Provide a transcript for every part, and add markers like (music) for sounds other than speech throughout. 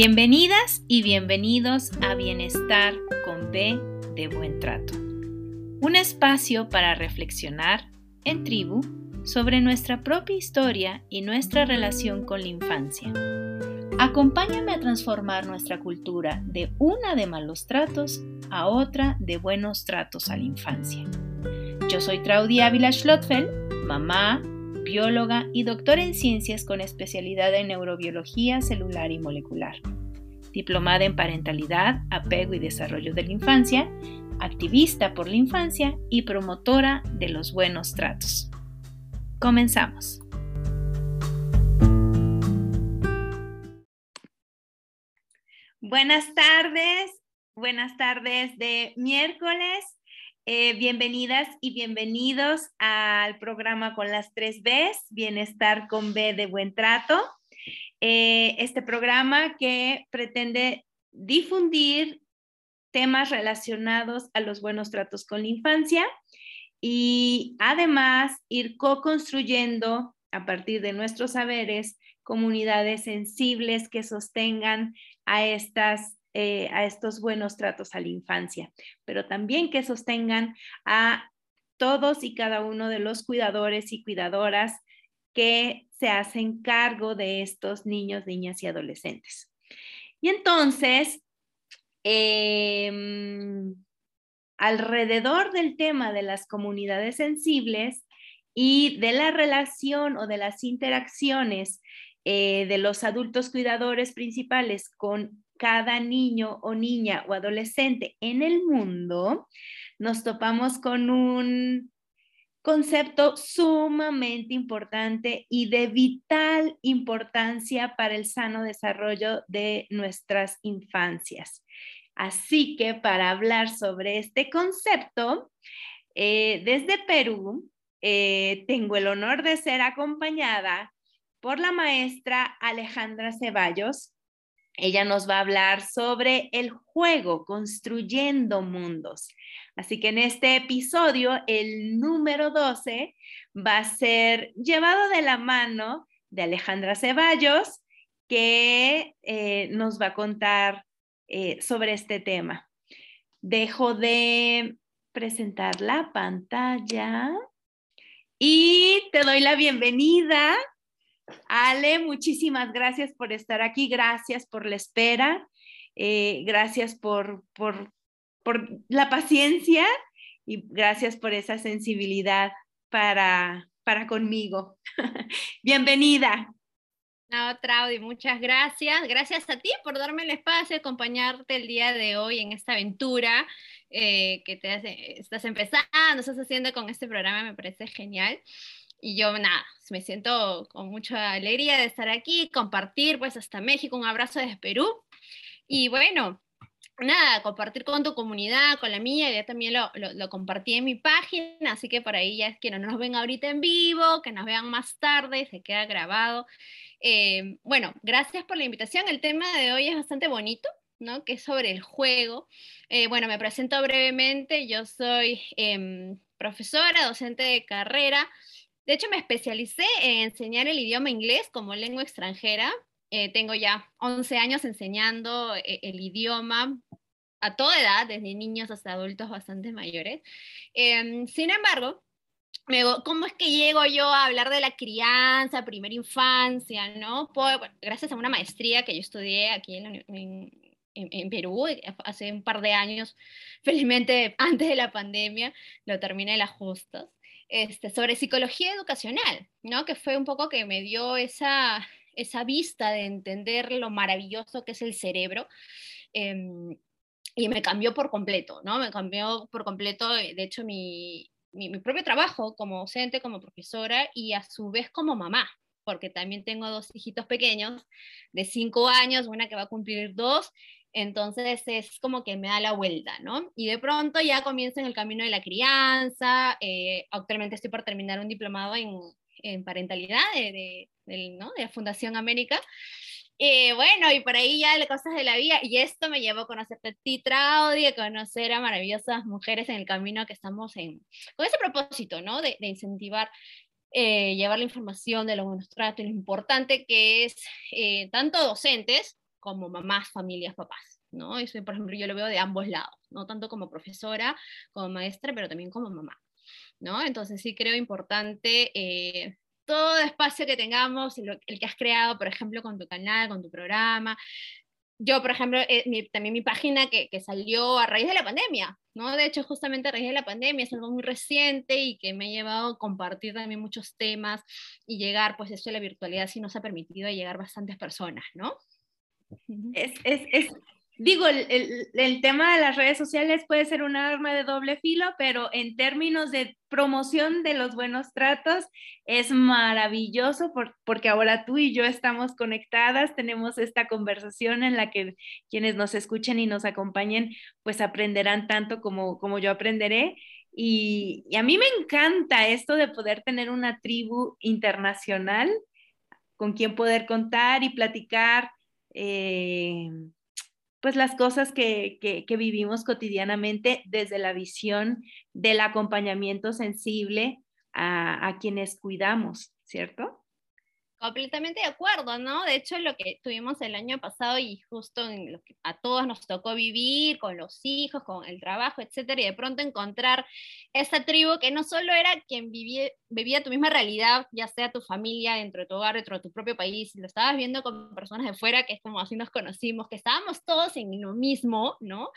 Bienvenidas y bienvenidos a Bienestar con B de Buen Trato, un espacio para reflexionar en tribu sobre nuestra propia historia y nuestra relación con la infancia. Acompáñame a transformar nuestra cultura de una de malos tratos a otra de buenos tratos a la infancia. Yo soy Claudia Ávila Schlottfeld, mamá, bióloga y doctora en ciencias con especialidad en neurobiología celular y molecular. Diplomada en parentalidad, apego y desarrollo de la infancia, activista por la infancia y promotora de los buenos tratos. Comenzamos. Buenas tardes, buenas tardes de miércoles eh, bienvenidas y bienvenidos al programa con las tres Bs, Bienestar con B de Buen Trato. Eh, este programa que pretende difundir temas relacionados a los buenos tratos con la infancia y además ir co-construyendo a partir de nuestros saberes comunidades sensibles que sostengan a estas eh, a estos buenos tratos a la infancia, pero también que sostengan a todos y cada uno de los cuidadores y cuidadoras que se hacen cargo de estos niños, niñas y adolescentes. Y entonces, em, alrededor del tema de las comunidades sensibles y de la relación o de las interacciones eh, de los adultos cuidadores principales con cada niño o niña o adolescente en el mundo, nos topamos con un concepto sumamente importante y de vital importancia para el sano desarrollo de nuestras infancias. Así que para hablar sobre este concepto, eh, desde Perú, eh, tengo el honor de ser acompañada por la maestra Alejandra Ceballos, ella nos va a hablar sobre el juego, construyendo mundos. Así que en este episodio, el número 12 va a ser llevado de la mano de Alejandra Ceballos, que eh, nos va a contar eh, sobre este tema. Dejo de presentar la pantalla y te doy la bienvenida Ale, muchísimas gracias por estar aquí, gracias por la espera, eh, gracias por, por, por, la paciencia y gracias por esa sensibilidad para, para conmigo. (laughs) Bienvenida. No, Traudy, muchas gracias. Gracias a ti por darme el espacio de acompañarte el día de hoy en esta aventura eh, que te estás empezando, estás haciendo con este programa, me parece genial. Y yo, nada, me siento con mucha alegría de estar aquí, compartir pues hasta México, un abrazo desde Perú. Y bueno, nada, compartir con tu comunidad, con la mía, ya también lo, lo, compartí en mi página, así que por ahí ya es que no nos ven ahorita en vivo, que nos vean más tarde, se queda grabado. Eh, bueno, gracias por la invitación. El tema de hoy es bastante bonito, ¿no? Que es sobre el juego. Eh, bueno, me presento brevemente. Yo soy em, profesora, docente de carrera de hecho, me especialicé en enseñar el idioma inglés como lengua extranjera. Eh, tengo ya 11 años enseñando eh, el idioma a toda edad, desde niños hasta adultos bastante mayores. Em, sin embargo, ¿cómo es que llego yo a hablar de la crianza, primera infancia, no? Pues, gracias a una maestría que yo estudié aquí en, en, Perú hace un par de años, felizmente (laughs) antes de la pandemia, lo terminé las justas. Este, sobre psicología educacional, ¿no? Que fue un poco que me dio esa, esa vista de entender lo maravilloso que es el cerebro. Em, y me cambió por completo, ¿no? Me cambió por completo, de hecho, mi, mi, mi, propio trabajo como docente, como profesora y a su vez como mamá, porque también tengo dos hijitos pequeños de cinco años, una que va a cumplir dos entonces es como que me da la vuelta, ¿no? Y de pronto ya comienzo en el camino de la crianza. Eh, actualmente estoy por terminar un diplomado en, en parentalidad de, de, de la Fundación América. Eh, bueno, y por ahí ya las cosas de la vida, y esto me llevó a conocerte a ti, Traudy, a conocer a maravillosas mujeres en el camino que estamos en, con ese propósito, ¿no? De, incentivar, eh, llevar la información de los buenos lo importante que es tanto docentes, como mamás, familias, papás, ¿no? Eso, por ejemplo, yo lo veo de ambos lados, no tanto como profesora, como maestra, pero también como mamá, ¿no? Entonces sí creo importante eh, todo espacio que tengamos, el, que has creado, por ejemplo, con tu canal, con tu programa. Yo, por ejemplo, eh, también mi página que, que, salió a raíz de la pandemia, ¿no? De hecho, justamente a raíz de la pandemia es algo muy reciente y que me ha llevado a compartir también muchos temas y llegar, pues esto de la virtualidad sí nos ha permitido llegar bastantes personas, ¿no? Es, es, es, digo, el, el, tema de las redes sociales puede ser un arma de doble filo, pero en términos de promoción de los buenos tratos es maravilloso porque ahora tú y yo estamos conectadas, tenemos esta conversación en la que quienes nos escuchen y nos acompañen pues aprenderán tanto como, como yo aprenderé. Y, y a mí me encanta esto de poder tener una tribu internacional con quien poder contar y platicar. Eh, pues las cosas que, vivimos cotidianamente desde la visión del acompañamiento sensible a, a quienes cuidamos, ¿cierto? Completamente de acuerdo, ¿no? De hecho, lo que tuvimos el año pasado y justo en lo que a todos nos tocó vivir, con los hijos, con el trabajo, etcétera, y de pronto encontrar esa tribu que no solo era quien vivía, vivía tu misma realidad, ya sea tu familia, dentro de tu hogar, dentro de tu propio país, lo estabas viendo con personas de fuera, que estamos así nos conocimos, que estábamos todos en lo mismo, ¿no?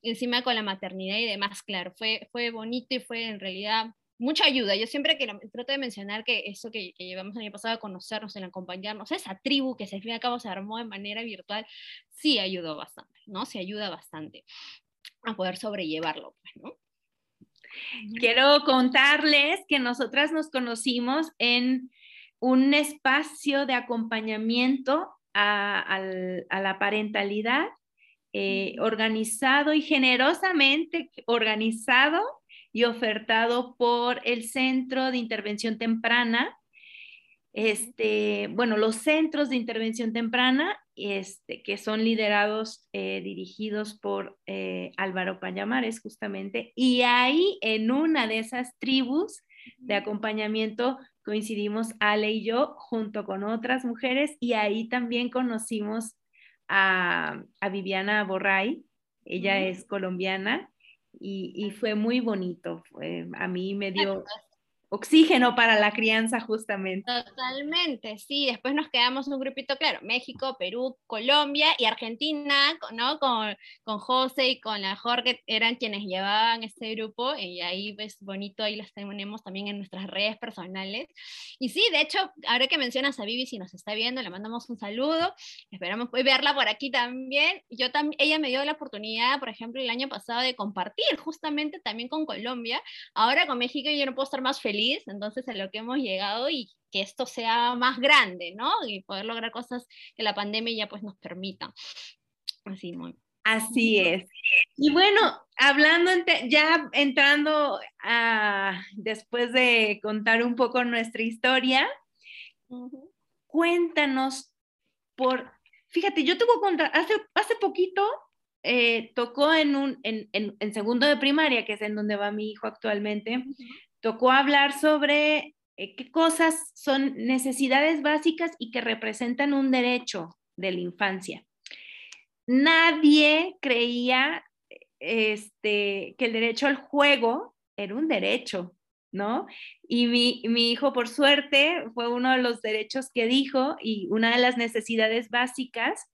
Encima con la maternidad y demás, claro, fue, fue bonito y fue en realidad mucha ayuda. Yo siempre que trato de mencionar que eso que, llevamos el año pasado a conocernos, en acompañarnos, esa tribu que se fin y al cabo se armó de manera virtual, sí ayudó bastante, ¿no? Se ayuda bastante a poder sobrellevarlo, pues, ¿no? Quiero contarles que nosotras nos conocimos en un espacio de acompañamiento a, la parentalidad eh, organizado y generosamente organizado y ofertado por el Centro de Intervención Temprana. Este, bueno, los centros de intervención temprana, este, que son liderados, eh, dirigidos por eh, Álvaro Payamares, justamente, y ahí en una de esas tribus de acompañamiento coincidimos Ale y yo junto con otras mujeres y ahí también conocimos a, a Viviana Borray, ella es colombiana y, fue muy bonito. a mí me dio oxígeno para la crianza justamente. Totalmente, sí. Después nos quedamos un grupito, claro, México, Perú, Colombia y Argentina, ¿no? Con, con José y con la Jorge eran quienes llevaban este grupo y ahí ves bonito, ahí las tenemos también en nuestras redes personales. Y sí, de hecho, ahora que mencionas a Vivi, si nos está viendo, le mandamos un saludo, esperamos verla por aquí también. Yo también, ella me dio la oportunidad, por ejemplo, el año pasado de compartir justamente también con Colombia. Ahora con México yo no puedo estar más feliz entonces a lo que hemos llegado y que esto sea más grande, ¿no? Y poder lograr cosas que la pandemia ya pues nos permita. Así, muy. Así es. Y bueno, hablando, ya entrando a, después de contar un poco nuestra historia, cuéntanos por, fíjate, yo te voy a contar, hace, hace poquito eh, tocó en, un, en, en, segundo de primaria, que es en donde va mi hijo actualmente, tocó hablar sobre eh, qué cosas son necesidades básicas y que representan un derecho de la infancia. Nadie creía este, que el derecho al juego era un derecho, ¿no? Y mi, mi, hijo, por suerte, fue uno de los derechos que dijo y una de las necesidades básicas.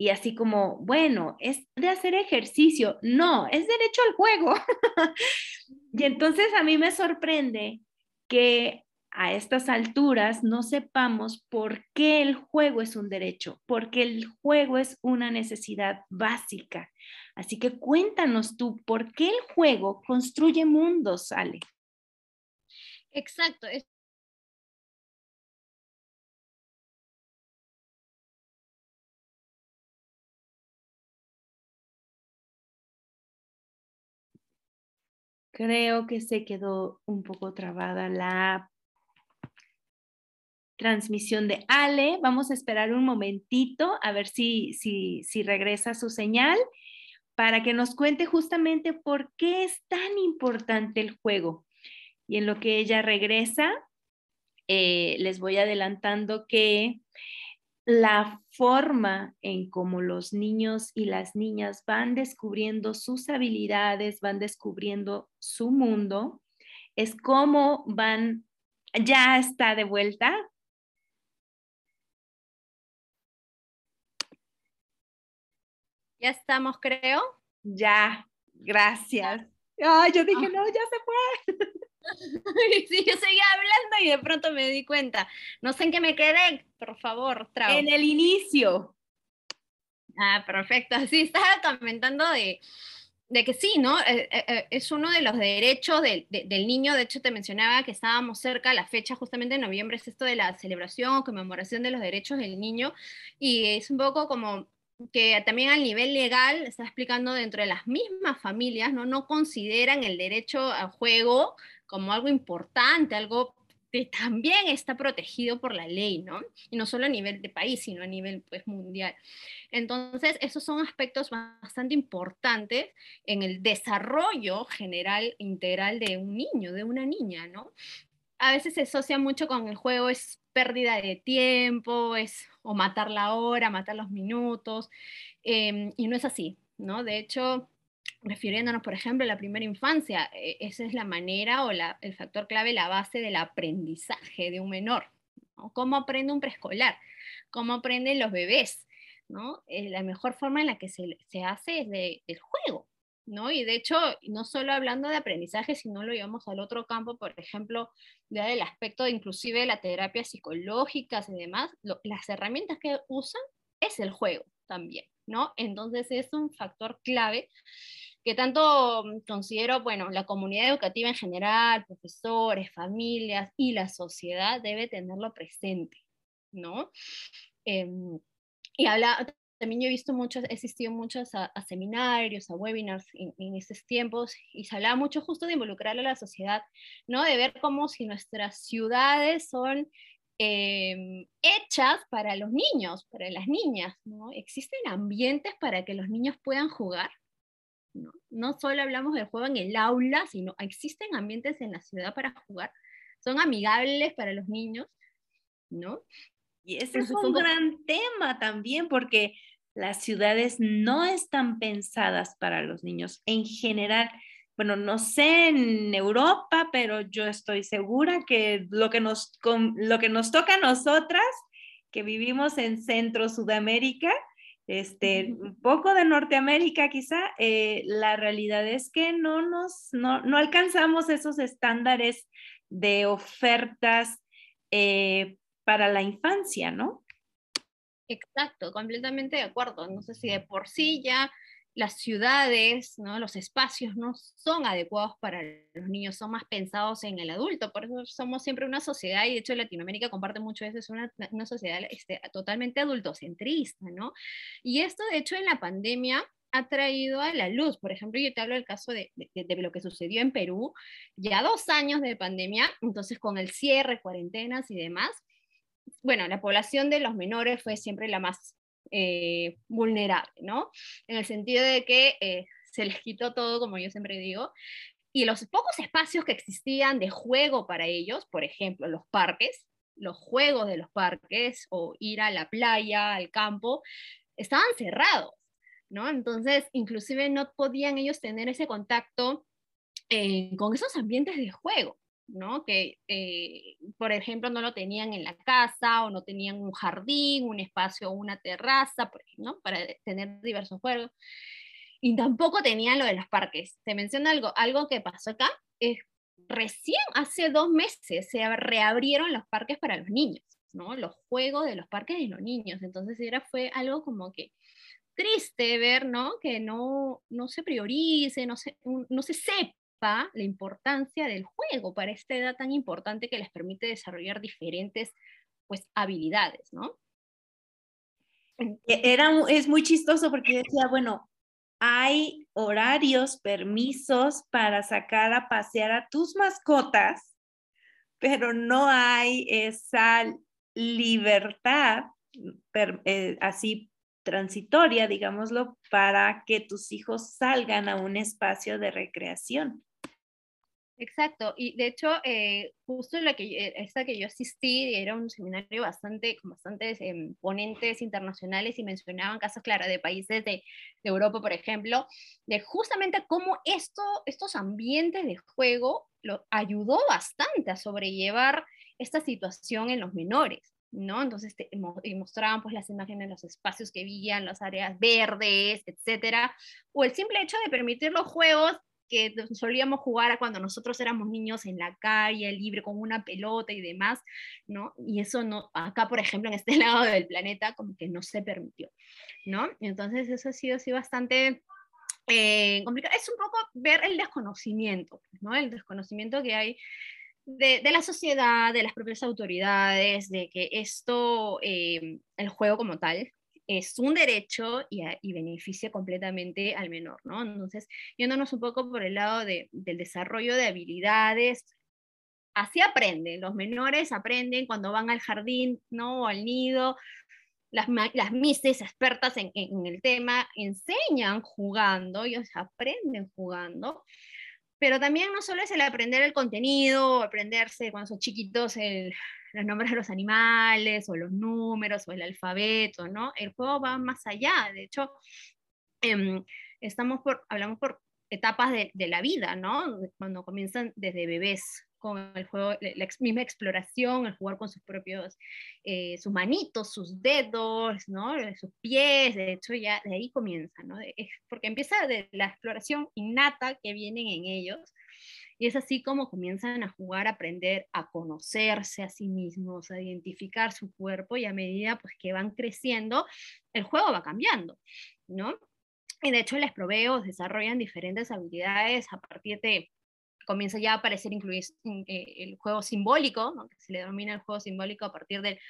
Y así como, bueno, es de hacer ejercicio. No, es derecho al juego. (laughs) Y entonces a mí me sorprende que a estas alturas no sepamos por qué el juego es un derecho, porque el juego es una necesidad básica. Así que cuéntanos tú, ¿por qué el juego construye mundos, Ale? Exacto, Creo que se quedó un poco trabada la transmisión de Ale. Vamos a esperar un momentito a ver si, si, si regresa su señal para que nos cuente justamente por qué es tan importante el juego. Y en lo que ella regresa, eh, les voy adelantando que la forma en cómo los niños y las niñas van descubriendo sus habilidades, van descubriendo su mundo, es cómo van, ya está de vuelta. Ya estamos, creo. Ya, gracias. Ay, yo dije, ah. no, ya se fue. (laughs) (laughs) sí, yo seguía hablando y de pronto me di cuenta. No sé en qué me quedé, por favor, Trau. En el inicio. Ah, perfecto. (laughs) Sí, estaba comentando de, de que sí, ¿no? Eh, eh, eh, es uno de los derechos del niño. De hecho, te mencionaba que estábamos cerca, la fecha justamente de noviembre es esto de la celebración o conmemoración de los derechos del niño. Y es un poco como que también al nivel legal, está explicando dentro de las mismas familias, ¿no? No consideran el derecho al juego como algo importante, algo que también está protegido por la ley, ¿no? Y no solo a nivel de país, sino a nivel pues, mundial. Entonces, esos son aspectos bastante importantes en el desarrollo general, integral de un niño, de una niña, ¿no? A veces se asocia mucho con el juego, es pérdida de tiempo, es o matar la hora, matar los minutos, em, y no es así, ¿no? De hecho, refiriéndonos, por ejemplo, a la primera infancia, eh, esa es la manera o el factor clave, la base del aprendizaje de un menor. ¿Cómo aprende un preescolar? ¿Cómo aprenden los bebés? ¿no? Eh, la mejor forma en la que se, hace es del juego. ¿No? Y de hecho, no solo hablando de aprendizaje, sino lo llevamos al otro campo, por ejemplo, ya del aspecto de inclusive de la terapia psicológica y demás, las herramientas que usan es el juego también, ¿no? Entonces es un factor clave que tanto mm, considero, bueno, la comunidad educativa en general, profesores, familias y la sociedad debe tenerlo presente, ¿no? Em, y habla, también yo he visto muchos, he asistido seminarios, a webinars en, estos tiempos, y se hablaba mucho justo de involucrar a la sociedad, ¿no? De ver cómo si nuestras ciudades son em, hechas para los niños, para las niñas, ¿no? Existen ambientes para que los niños puedan jugar, ¿no? solo hablamos del juego en el aula, sino existen ambientes en la ciudad para jugar, son amigables para los niños, ¿no? Y ese es un gran tema también porque las ciudades no están pensadas para los niños en general. Bueno, no sé en Europa, pero yo estoy segura que lo que nos, lo que nos toca a nosotras, que vivimos en Centro Sudamérica, este, un poco de Norteamérica quizá, eh, la realidad es que no nos, no, no alcanzamos esos estándares de ofertas eh, para la infancia, ¿no? Exacto, completamente de acuerdo. No sé si de por sí ya las ciudades, ¿no? los espacios no son adecuados para los niños, son más pensados en el adulto. Por eso somos siempre una sociedad, y de hecho Latinoamérica comparte mucho eso, es una, una sociedad este, totalmente adultocentrista, ¿no? Y esto, de hecho, en la pandemia ha traído a la luz. Por ejemplo, yo te hablo del caso de, de, de, lo que sucedió en Perú, ya dos años de pandemia, entonces con el cierre, cuarentenas y demás. Bueno, la población de los menores fue siempre la más eh, vulnerable, ¿no? En el sentido de que eh, se les quitó todo, como yo siempre digo, y los pocos espacios que existían de juego para ellos, por ejemplo, los parques, los juegos de los parques o ir a la playa, al campo, estaban cerrados, ¿no? Entonces, inclusive no podían ellos tener ese contacto eh, con esos ambientes de juego. ¿No? Que, eh, por ejemplo, no lo tenían en la casa o no tenían un jardín, un espacio una terraza, ¿no? Para tener diversos juegos. Y tampoco tenían lo de los parques. Te menciono algo, algo que pasó acá, es recién hace dos meses se reabrieron los parques para los niños, ¿no? Los juegos de los parques de los niños. Entonces era, fue algo como que triste ver, ¿no? Que no, no se priorice, no se, no se sepa la importancia del juego para esta edad tan importante que les permite desarrollar diferentes pues, habilidades, ¿no? E, era, es muy chistoso porque decía, bueno, hay horarios, permisos para sacar a pasear a tus mascotas, pero no hay esa libertad eh, así transitoria, digámoslo, para que tus hijos salgan a un espacio de recreación. Exacto, y de hecho, eh, justo la que, eh, esta que yo asistí era un seminario bastante, con bastantes em, ponentes internacionales y mencionaban casos, claro, de países de, de, Europa, por ejemplo, de justamente cómo esto, estos ambientes de juego lo ayudó bastante a sobrellevar esta situación en los menores. ¿no? Entonces y mostraban pues las imágenes los espacios que vivían, las áreas verdes, etcétera, o el simple hecho de permitir los juegos que solíamos jugar cuando nosotros éramos niños en la calle, libre, con una pelota y demás, ¿no? Y eso no, acá, por ejemplo, en este (laughs) lado del planeta, como que no se permitió, ¿no? Entonces eso ha sido así bastante eh, complicado. Es un poco ver el desconocimiento, ¿no? El desconocimiento que hay de, de, la sociedad, de las propias autoridades, de que esto, eh, el juego como tal, es un derecho y, beneficia completamente al menor, ¿no? Entonces, yéndonos un poco por el lado de, del desarrollo de habilidades, así aprenden, los menores aprenden cuando van al jardín, ¿no? O al nido, las, las mises expertas en, en, el tema enseñan jugando, ellos aprenden jugando, pero también no solo es el aprender el contenido, aprenderse cuando son chiquitos el, los nombres de los animales o los números o el alfabeto, ¿no? El juego va más allá, de hecho, eh, estamos por, hablamos por etapas de, de, la vida, ¿no? Cuando comienzan desde bebés con el juego, la misma exploración, el jugar con sus propios, eh, sus manitos, sus dedos, ¿no? sus pies, de hecho ya de ahí comienza, ¿no? Es porque empieza de la exploración innata que vienen en ellos, y es así como comienzan a jugar, a aprender a conocerse a sí mismos, a identificar su cuerpo y a medida pues, que van creciendo, el juego va cambiando, ¿no? Y de hecho les proveos desarrollan diferentes habilidades a partir de comienza ya a aparecer incluir eh, el juego simbólico, ¿no? que se le denomina el juego simbólico a partir del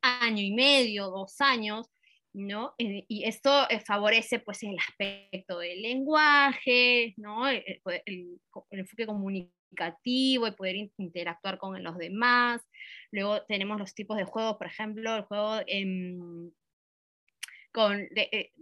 año y medio, dos años, ¿no? Eh, y esto eh, favorece pues el aspecto del lenguaje, ¿no? El, el, el, enfoque comunicativo, el poder interactuar con los demás. Luego tenemos los tipos de juegos, por ejemplo, el juego eh, con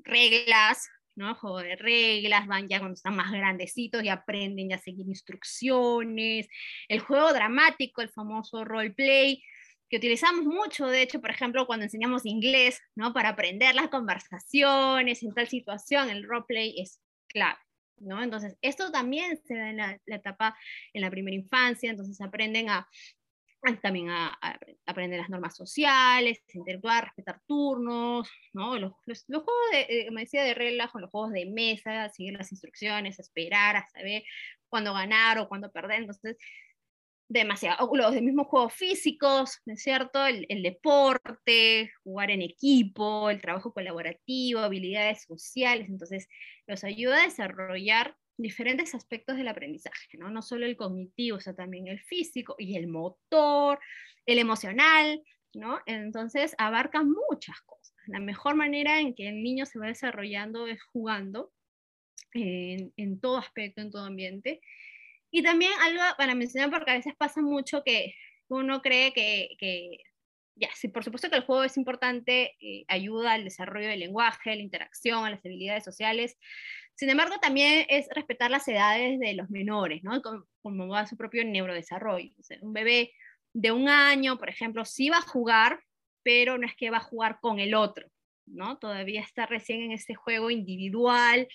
reglas, ¿no? Juego de reglas, van ya cuando están más grandecitos y aprenden ya a seguir instrucciones. El juego dramático, el famoso roleplay, que utilizamos mucho, de hecho, por ejemplo, cuando enseñamos inglés, ¿no? Para aprender las conversaciones en tal situación, el roleplay es clave, ¿no? Entonces, esto también se da en la, la etapa, en la primera infancia, entonces aprenden a, también a, aprender las normas sociales, interactuar, respetar turnos, ¿no? Los, los, juegos, de, eh, me decía, de reglas, con los juegos de mesa, seguir las instrucciones, esperar a saber cuándo ganar o cuándo perder, entonces demasiado, los mismos juegos físicos, ¿no es cierto? El, el, deporte, jugar en equipo, el trabajo colaborativo, habilidades sociales, entonces los ayuda a desarrollar diferentes aspectos del aprendizaje, ¿no? No solo el cognitivo, o sea, también el físico y el motor, el emocional, ¿no? Entonces abarca muchas cosas. La mejor manera en que el niño se va desarrollando es jugando en, en todo aspecto, en todo ambiente, y también algo para mencionar, porque a veces pasa mucho que uno cree que, que ya, sí, por supuesto que el juego es importante, eh, ayuda al desarrollo del lenguaje, la interacción, a las habilidades sociales. Sin embargo, también es respetar las edades de los menores, ¿no? Como, va su propio neurodesarrollo. O un bebé de un año, por ejemplo, sí va a jugar, pero no es que va a jugar con el otro, ¿no? Todavía está recién en este juego individual,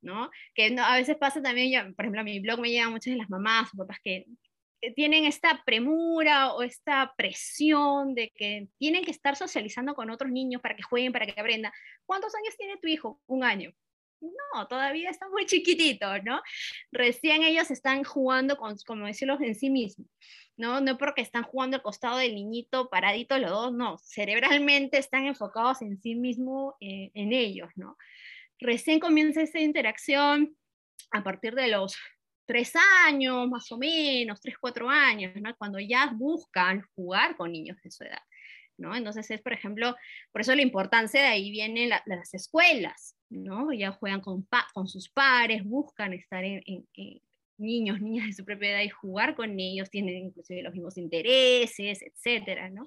¿no? Que no, a veces pasa también, yo, por ejemplo, a mi blog me llegan muchas de las mamás o papás que tienen esta premura o esta presión de que tienen que estar socializando con otros niños para que jueguen, para que aprendan. ¿Cuántos años tiene tu hijo? Un año. No, todavía está muy chiquitito, ¿no? Recién ellos están jugando con, como decirlo, en sí mismos, ¿no? No porque están jugando al costado del niñito paradito los dos, no, cerebralmente están enfocados en sí mismo, eh, en ellos, ¿no? recién comienza esa interacción a partir de los tres años, más o menos, tres, cuatro años, ¿no? cuando ya buscan jugar con niños de su edad. ¿no? Entonces es, por ejemplo, por eso la importancia de ahí vienen la, las escuelas, ¿no? Ya juegan con, pa, con sus pares, buscan estar en, niños, (laughs) niñas de su propia edad y jugar con ellos, tienen inclusive los mismos intereses, etcétera, ¿no?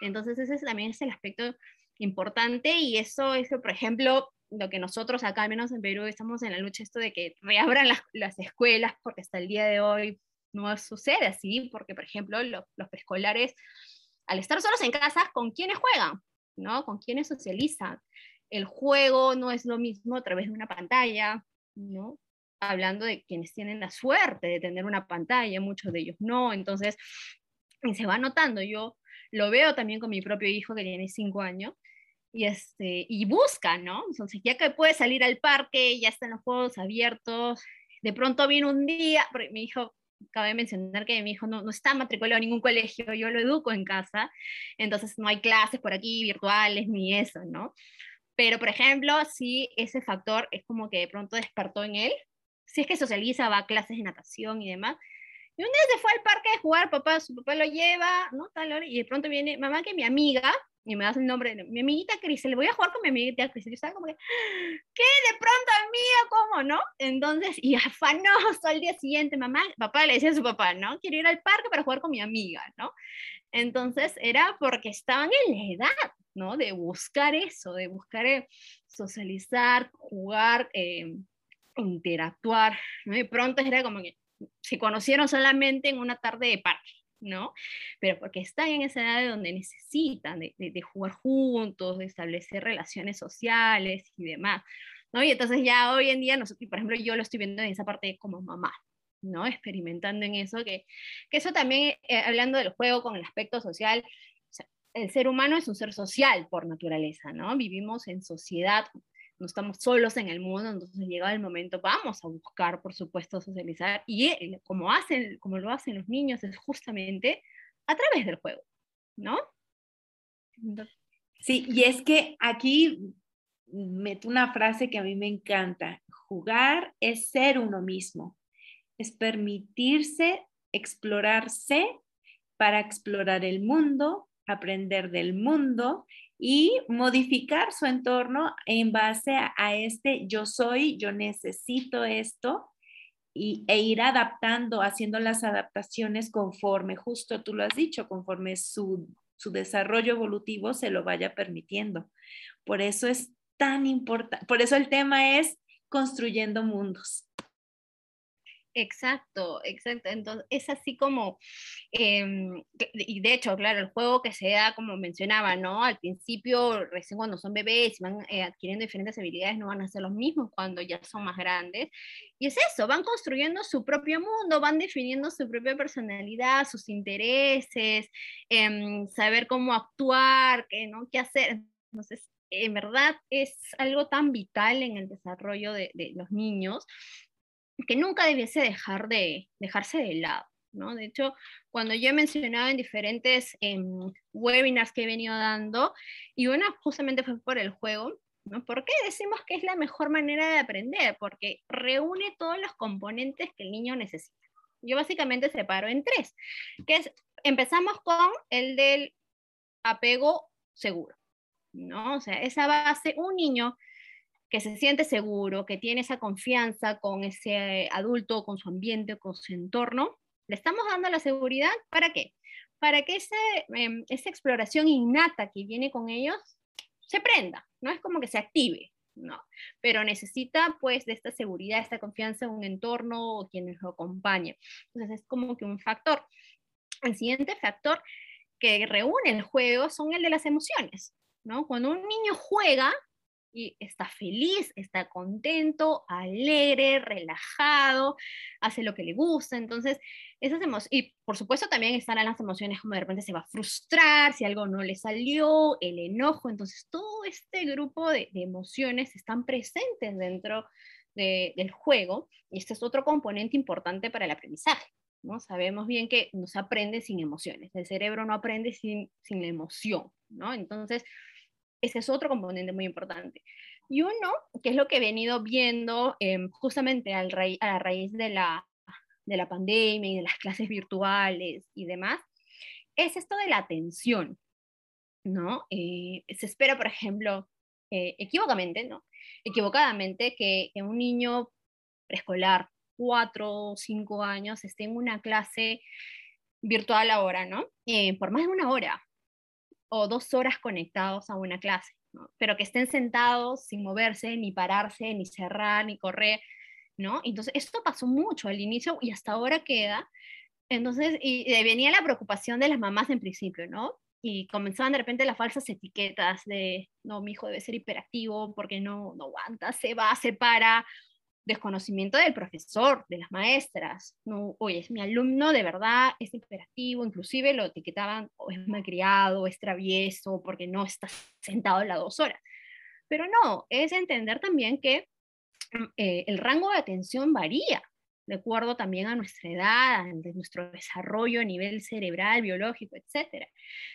Entonces ese también es el aspecto importante y eso es, por ejemplo, lo que nosotros acá, al menos en Perú, estamos en la lucha esto de que reabran las, las escuelas, porque hasta el día de hoy no sucede así, porque, por ejemplo, los, los preescolares, al estar solos en casa, ¿con quiénes juegan? ¿No? ¿Con quiénes socializan? El juego no es lo mismo a través de una pantalla, ¿no? Hablando de quienes tienen la suerte de tener una pantalla, muchos de ellos no, entonces se va notando. Yo lo veo también con mi propio hijo que tiene cinco años, y, este, y busca, ¿no? Entonces, ya que puede salir al parque, ya están los juegos abiertos, de pronto viene un día, porque mi hijo, cabe mencionar que mi hijo no, no está matriculado en ningún colegio, yo lo educo en casa, entonces no hay clases por aquí virtuales ni eso, ¿no? Pero, por ejemplo, si ese factor es como que de pronto despertó en él, si es que socializa, va a clases de natación y demás, y un día se fue al parque a jugar, papá, su papá lo lleva, ¿no? Tal y de pronto viene, mamá, que mi amiga, y me das el nombre de mi amiguita Cris, le voy a jugar con mi amiguita Cris. Y yo estaba como que, ¿qué? De pronto amiga, ¿cómo no? Entonces, y (laughs) afanoso al día siguiente, mamá, papá le decía a su papá, ¿no? Quiero ir al parque para jugar con mi amiga, ¿no? Entonces, era porque estaban en la edad, ¿no? De buscar eso, de buscar eh, socializar, jugar, eh, interactuar, ¿no? De pronto era como que se conocieron solamente en una tarde de parque ¿no? Pero porque están en esa edad de donde necesitan de, jugar juntos, de establecer relaciones sociales y demás, ¿no? Y entonces ya hoy en día, nosotros, por ejemplo, yo lo estoy viendo en esa parte como mamá, ¿no? Experimentando en eso, que, que eso también, eh, hablando del juego con el aspecto social, el ser humano es un ser social por naturaleza, ¿no? Vivimos en sociedad, no estamos solos en el mundo, entonces llegado el momento vamos a buscar, por supuesto, socializar y eh, como, hacen, como lo hacen los niños es justamente a través del juego, ¿no? Sí, y es que aquí meto una frase que a mí me encanta, jugar es ser uno mismo, es permitirse explorarse para explorar el mundo, aprender del mundo y modificar su entorno en base a, este yo soy, yo necesito esto y, e ir adaptando, haciendo las adaptaciones conforme, justo tú lo has dicho, conforme su, su desarrollo evolutivo se lo vaya permitiendo. Por eso es tan importante, por eso el tema es construyendo mundos. Exacto, exacto. Entonces, es así como, em, y de hecho, claro, el juego que se da, como mencionaba, ¿no? Al principio, recién cuando son bebés y van eh, adquiriendo diferentes habilidades, no van a ser los mismos cuando ya son más grandes. Y es eso, van construyendo su propio mundo, van definiendo su propia personalidad, sus intereses, em, saber cómo actuar, qué, ¿no? qué hacer. Entonces, en verdad es algo tan vital en el desarrollo de, de los niños que nunca debiese dejar de, dejarse de lado. ¿no? De hecho, cuando yo he mencionado en diferentes em, webinars que he venido dando, y una justamente fue por el juego, ¿no? ¿Por qué decimos que es la mejor manera de aprender? Porque reúne todos los componentes que el niño necesita. Yo básicamente separo en tres, que es, empezamos con el del apego seguro, ¿no? O sea, esa base, un niño que se siente seguro, que tiene esa confianza con ese adulto, con su ambiente, con su entorno, le estamos dando la seguridad, ¿para qué? Para que ese, em, esa exploración innata que viene con ellos se prenda, no es como que se active, ¿no? Pero necesita pues de esta seguridad, esta confianza un entorno o quienes lo acompañen. Entonces es como que un factor. El siguiente factor que reúne el juego son el de las emociones, ¿no? Cuando un niño juega, y está feliz, está contento, alegre, relajado, hace lo que le gusta. Entonces, esas emociones, y por supuesto también están las emociones como de repente se va a frustrar si algo no le salió, el enojo. Entonces, todo este grupo de, emociones están presentes dentro del juego y este es otro componente importante para el aprendizaje. ¿no? Sabemos bien que no se aprende sin emociones, el cerebro no aprende sin, sin la emoción, ¿no? Entonces, ese es otro componente muy importante. Y uno, que es lo que he venido viendo em, justamente a la raíz de la, de la pandemia y de las clases virtuales y demás, es esto de la atención, ¿no? Eh, se espera, por ejemplo, eh, equivocadamente, ¿no? Equivocadamente que, un niño preescolar, cuatro o cinco años, esté en una clase virtual ahora, ¿no? Eh, por más de una hora, o dos horas conectados a una clase, pero que estén sentados sin moverse, ni pararse, ni cerrar, ni correr, ¿no? Entonces, esto pasó mucho al inicio y hasta ahora queda, Entonces, y, venía la preocupación de las mamás en principio, ¿no? Y comenzaban de repente las falsas etiquetas de, no, mi hijo debe ser hiperactivo porque no, no aguanta, se va, se para, desconocimiento del profesor, de las maestras. No, oye, es mi alumno de verdad, es hiperactivo, inclusive lo etiquetaban o es malcriado, o es travieso, porque no está sentado las dos horas. Pero no, es entender también que mm, eh, el rango de atención varía de acuerdo también a nuestra edad, a nuestro desarrollo a nivel cerebral, biológico, etc.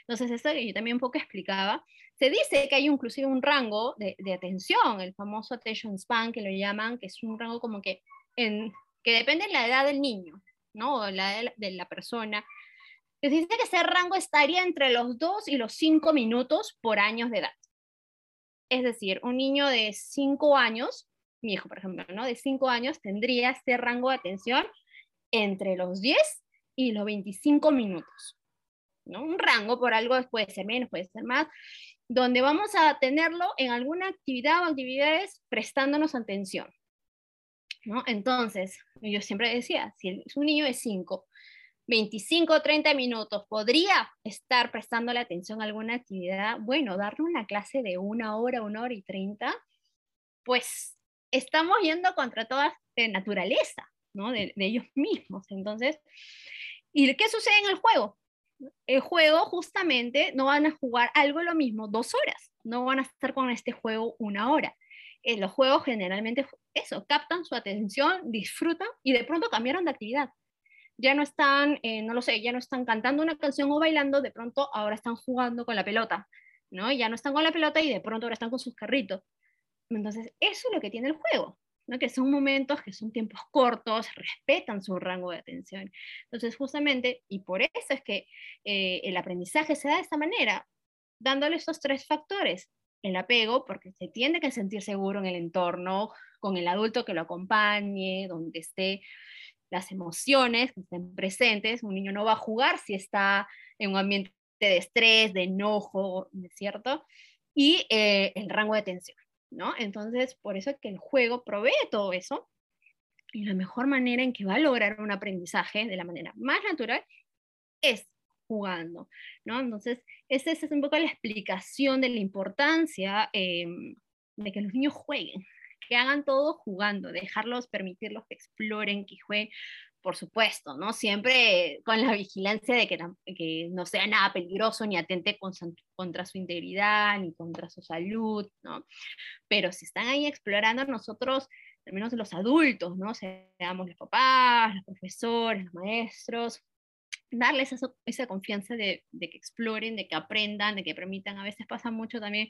Entonces, esto que yo también un poco explicaba, se dice que hay inclusive un rango de, atención, el famoso attention span que lo llaman, que es un rango como que, en, que depende de la edad del niño, ¿no? O la de la persona. Se dice que ese rango estaría entre los 2 y los 5 minutos por años de edad. Es decir, un niño de 5 años mi hijo, por ejemplo, ¿no? de 5 años, tendría este rango de atención entre los 10 y los 25 minutos. ¿no? Un rango por algo puede ser menos, puede ser más, donde vamos a tenerlo en alguna actividad o actividades prestándonos atención. ¿no? Entonces, yo siempre decía, si es un niño de 5, 25 o 30 minutos, ¿podría estar prestando la atención a alguna actividad? Bueno, darle una clase de una hora, una hora y 30, pues estamos yendo contra toda naturaleza, ¿no? De, ellos mismos. Entonces, ¿y qué sucede en el juego? El juego justamente no van a jugar algo lo mismo dos horas, no van a estar con este juego una hora. En los juegos generalmente eso, captan su atención, disfrutan y de pronto cambiaron de actividad. Ya no están, eh, no lo sé, ya no están cantando una canción o bailando, de pronto ahora están jugando con la pelota, ¿no? Ya no están con la pelota y de pronto ahora están con sus carritos. Entonces, eso es lo que tiene el juego, ¿no? que son momentos que son tiempos cortos, respetan su rango de atención. Entonces, justamente, y por eso es que eh, el aprendizaje se da de esta manera, dándole estos tres factores. El apego, porque se tiene que sentir seguro en el entorno, con el adulto que lo acompañe, donde esté las emociones que estén presentes. Un niño no va a jugar si está en un ambiente de estrés, de enojo, ¿cierto? Y eh, el rango de atención. ¿No? Entonces, por eso es que el juego provee todo eso. Y la mejor manera en que va a lograr un aprendizaje de la manera más natural es jugando, ¿no? Entonces, esa es un poco la explicación de la importancia em, de que los niños jueguen, que hagan todo jugando, dejarlos, permitirlos que exploren, que jueguen, por supuesto, ¿no? Siempre con la vigilancia de que, no sea nada peligroso ni atente contra su integridad ni contra su salud, ¿no? Pero si están ahí explorando, nosotros, al menos los adultos, ¿no? Seamos los papás, los profesores, los maestros, darles esa, esa confianza de, de, que exploren, de que aprendan, de que permitan. A veces pasa mucho también,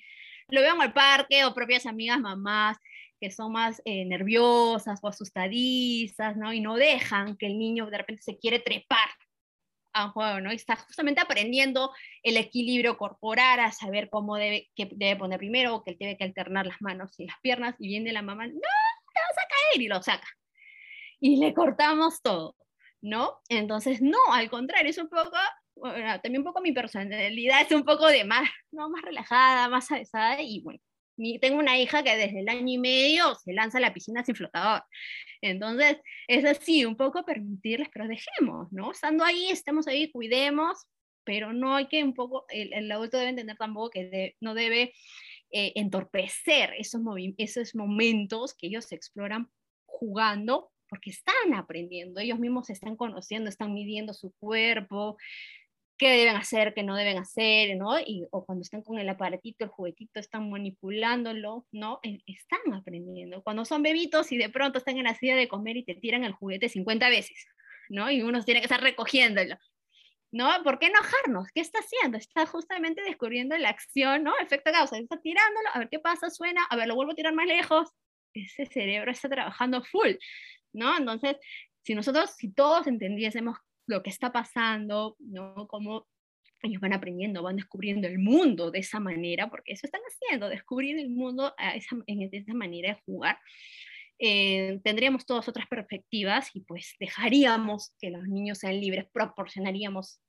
lo veo en el parque o propias amigas, mamás, que son más eh, nerviosas o asustadizas, ¿no? Y no dejan que el niño de repente se quiere trepar a un juego, ¿no? Y está justamente aprendiendo el equilibrio corporal, a saber cómo debe, qué debe poner primero, o que él tiene que alternar las manos y las piernas, y viene la mamá, no, te vas a caer, y lo saca. Y le cortamos todo, ¿no? Entonces, no, al contrario, es un poco, también un poco mi personalidad es un poco de más, no, más relajada, más avesada, y bueno, tengo una hija que desde el año y medio se lanza a la piscina sin flotador. Entonces, es así, un poco permitirles, pero dejemos, ¿no? Estando ahí, estemos ahí, cuidemos, pero no hay que un poco, el, adulto debe entender tampoco que no debe eh, entorpecer esos, esos momentos que ellos exploran jugando porque están aprendiendo, ellos mismos se están conociendo, están midiendo su cuerpo, qué deben hacer, qué no deben hacer, ¿no? Y, o cuando están con el aparatito, el juguetito, están manipulándolo, ¿no? E, están aprendiendo. Cuando son bebitos y de pronto están en la silla de comer y te tiran el juguete 50 veces, ¿no? Y uno tiene que estar recogiéndolo. ¿No? ¿Por qué enojarnos? ¿Qué está haciendo? Está justamente descubriendo la acción, ¿no? Efecto causa. Está tirándolo, a ver qué pasa, suena, a ver, lo vuelvo a tirar más lejos. Ese cerebro está trabajando full, ¿no? Entonces, si nosotros, si todos entendiésemos lo que está pasando, ¿no? Cómo ellos van aprendiendo, van descubriendo el mundo de esa manera, porque eso están haciendo, descubrir el mundo a esa, en esa manera de jugar. Eh, tendríamos todas otras perspectivas y pues dejaríamos que los niños sean libres, proporcionaríamos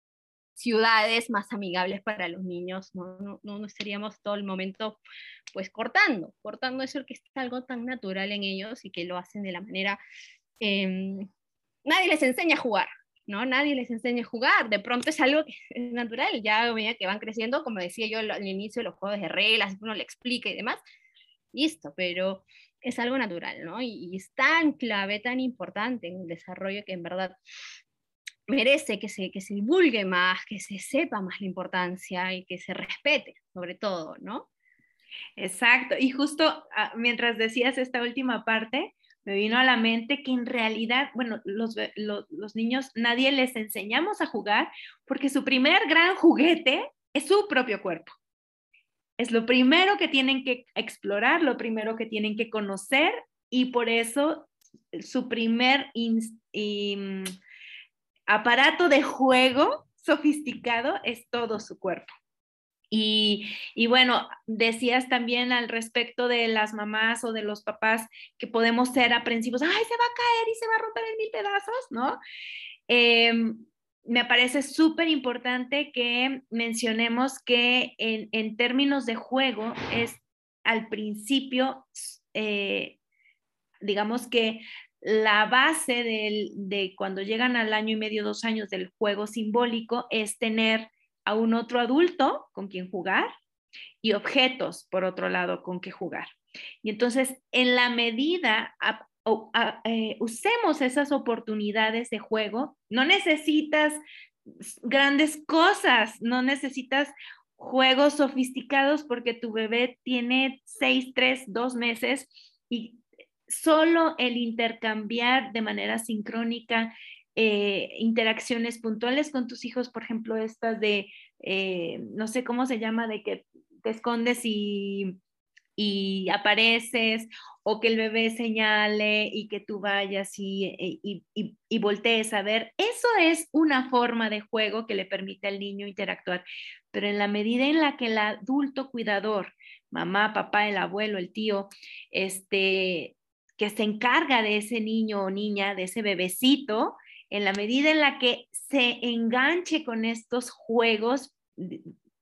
ciudades más amigables para los niños, no, no, no estaríamos todo el momento pues cortando, cortando eso que es algo tan natural en ellos y que lo hacen de la manera... Eh, nadie les enseña a jugar, ¿no? Nadie les enseña a jugar, de pronto es algo (laughs) natural, ya a medida que van creciendo, como decía yo al inicio, los juegos de reglas, uno le explica y demás, listo, pero es algo natural, ¿no? Y, y, es tan clave, tan importante en el desarrollo que en verdad merece que se, que se divulgue más, que se sepa más la importancia y que se respete, sobre todo, ¿no? Exacto, y justo ah, mientras decías esta última parte, me vino a la mente que en realidad, bueno, los, los, niños, nadie les enseñamos a jugar porque su primer gran juguete es su propio cuerpo. Es lo primero que tienen que explorar, lo primero que tienen que conocer y por eso su primer aparato de juego sofisticado es todo su cuerpo. Y, bueno, decías también al respecto de las mamás o de los papás que podemos ser aprensivos, ay, se va a caer y se va a romper en mil pedazos, ¿no? Em, me parece súper importante que mencionemos que en, términos de juego es al principio, eh, digamos que la base de cuando llegan al año y medio, dos años del juego simbólico es tener a un otro adulto con quien jugar y objetos, por otro lado, con que jugar. Y entonces, en la medida, eh, usemos esas oportunidades de juego, no necesitas grandes cosas, no necesitas juegos sofisticados porque tu bebé tiene seis, tres, dos meses y solo el intercambiar de manera sincrónica eh, interacciones puntuales con tus hijos, por ejemplo, estas de, eh, no sé cómo se llama, de que te escondes y, y apareces, o que el bebé señale y que tú vayas y, eh, y, y, y, voltees a ver. Eso es una forma de juego que le permite al niño interactuar, pero en la medida en la que el adulto cuidador, mamá, papá, el abuelo, el tío, este, que se encarga de ese niño o niña, de ese bebecito, en la medida en la que se enganche con estos juegos,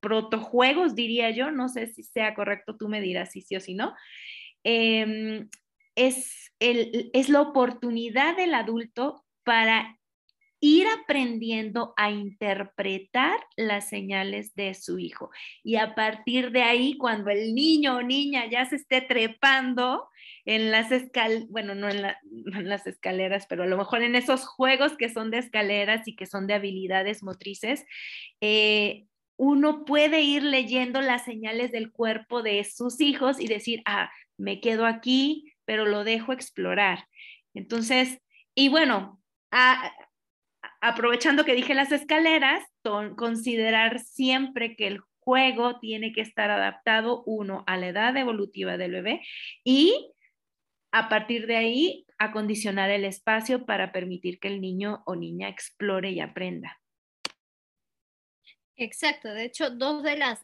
protojuegos diría yo, no sé si sea correcto, tú me dirás si sí o si no, em, es, es la oportunidad del adulto para ir aprendiendo a interpretar las señales de su hijo. Y a partir de ahí, cuando el niño o niña ya se esté trepando en las escaleras, bueno, no en, las escaleras, pero a lo mejor en esos juegos que son de escaleras y que son de habilidades motrices, eh, uno puede ir leyendo las señales del cuerpo de sus hijos y decir, ah, me quedo aquí, pero lo dejo explorar. Entonces, y bueno, a, aprovechando que dije las escaleras, considerar siempre que el juego tiene que estar adaptado, uno, a la edad evolutiva del bebé y a partir de ahí acondicionar el espacio para permitir que el niño o niña explore y aprenda. Exacto, de hecho, dos de las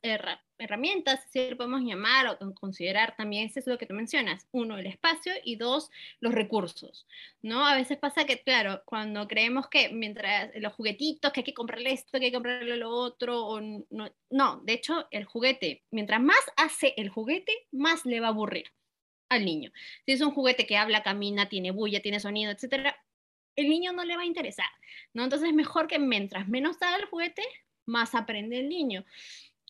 herramientas, si lo podemos llamar o considerar también, eso es lo que tú mencionas, uno, el espacio y dos, los recursos, ¿no? A veces pasa que, claro, cuando creemos que mientras los juguetitos, que hay que comprarle esto, que hay que comprarle lo otro, o no, no, de hecho, el juguete, mientras más hace el juguete, más le va a aburrir al niño. Si es un juguete que habla, camina, tiene bulla, tiene sonido, etcétera, el niño no le va a interesar, ¿no? Entonces es mejor que mientras menos haga el juguete, más aprende el niño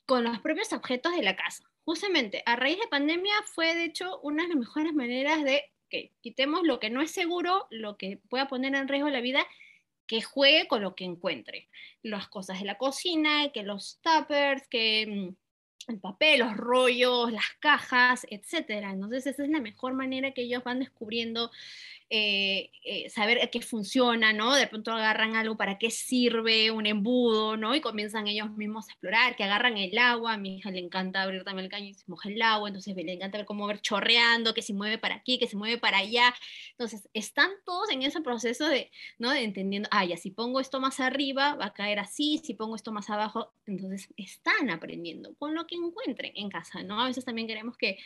con los propios objetos de la casa. Justamente, a raíz de pandemia fue de hecho una de las mejores maneras de que quitemos lo que no es seguro, lo que pueda poner en riesgo la vida, que juegue con lo que encuentre. Las cosas de la cocina, que los tuppers, que mm, el papel, los rollos, las cajas, etc. Entonces esa es la mejor manera que ellos van descubriendo eh, eh, saber qué funciona, ¿no? De pronto agarran algo para qué sirve, un embudo, ¿no? Y comienzan ellos mismos a explorar, que agarran el agua, a mi hija le encanta abrir también el caño y se moja el agua, entonces le encanta ver cómo ver chorreando, que se mueve para aquí, que se mueve para allá. Entonces, están todos en ese proceso de, ¿no? De entendiendo, ah, ya, si pongo esto más arriba, va a caer así, si pongo esto más abajo, entonces están aprendiendo con lo que encuentren en casa, ¿no? A veces también queremos que,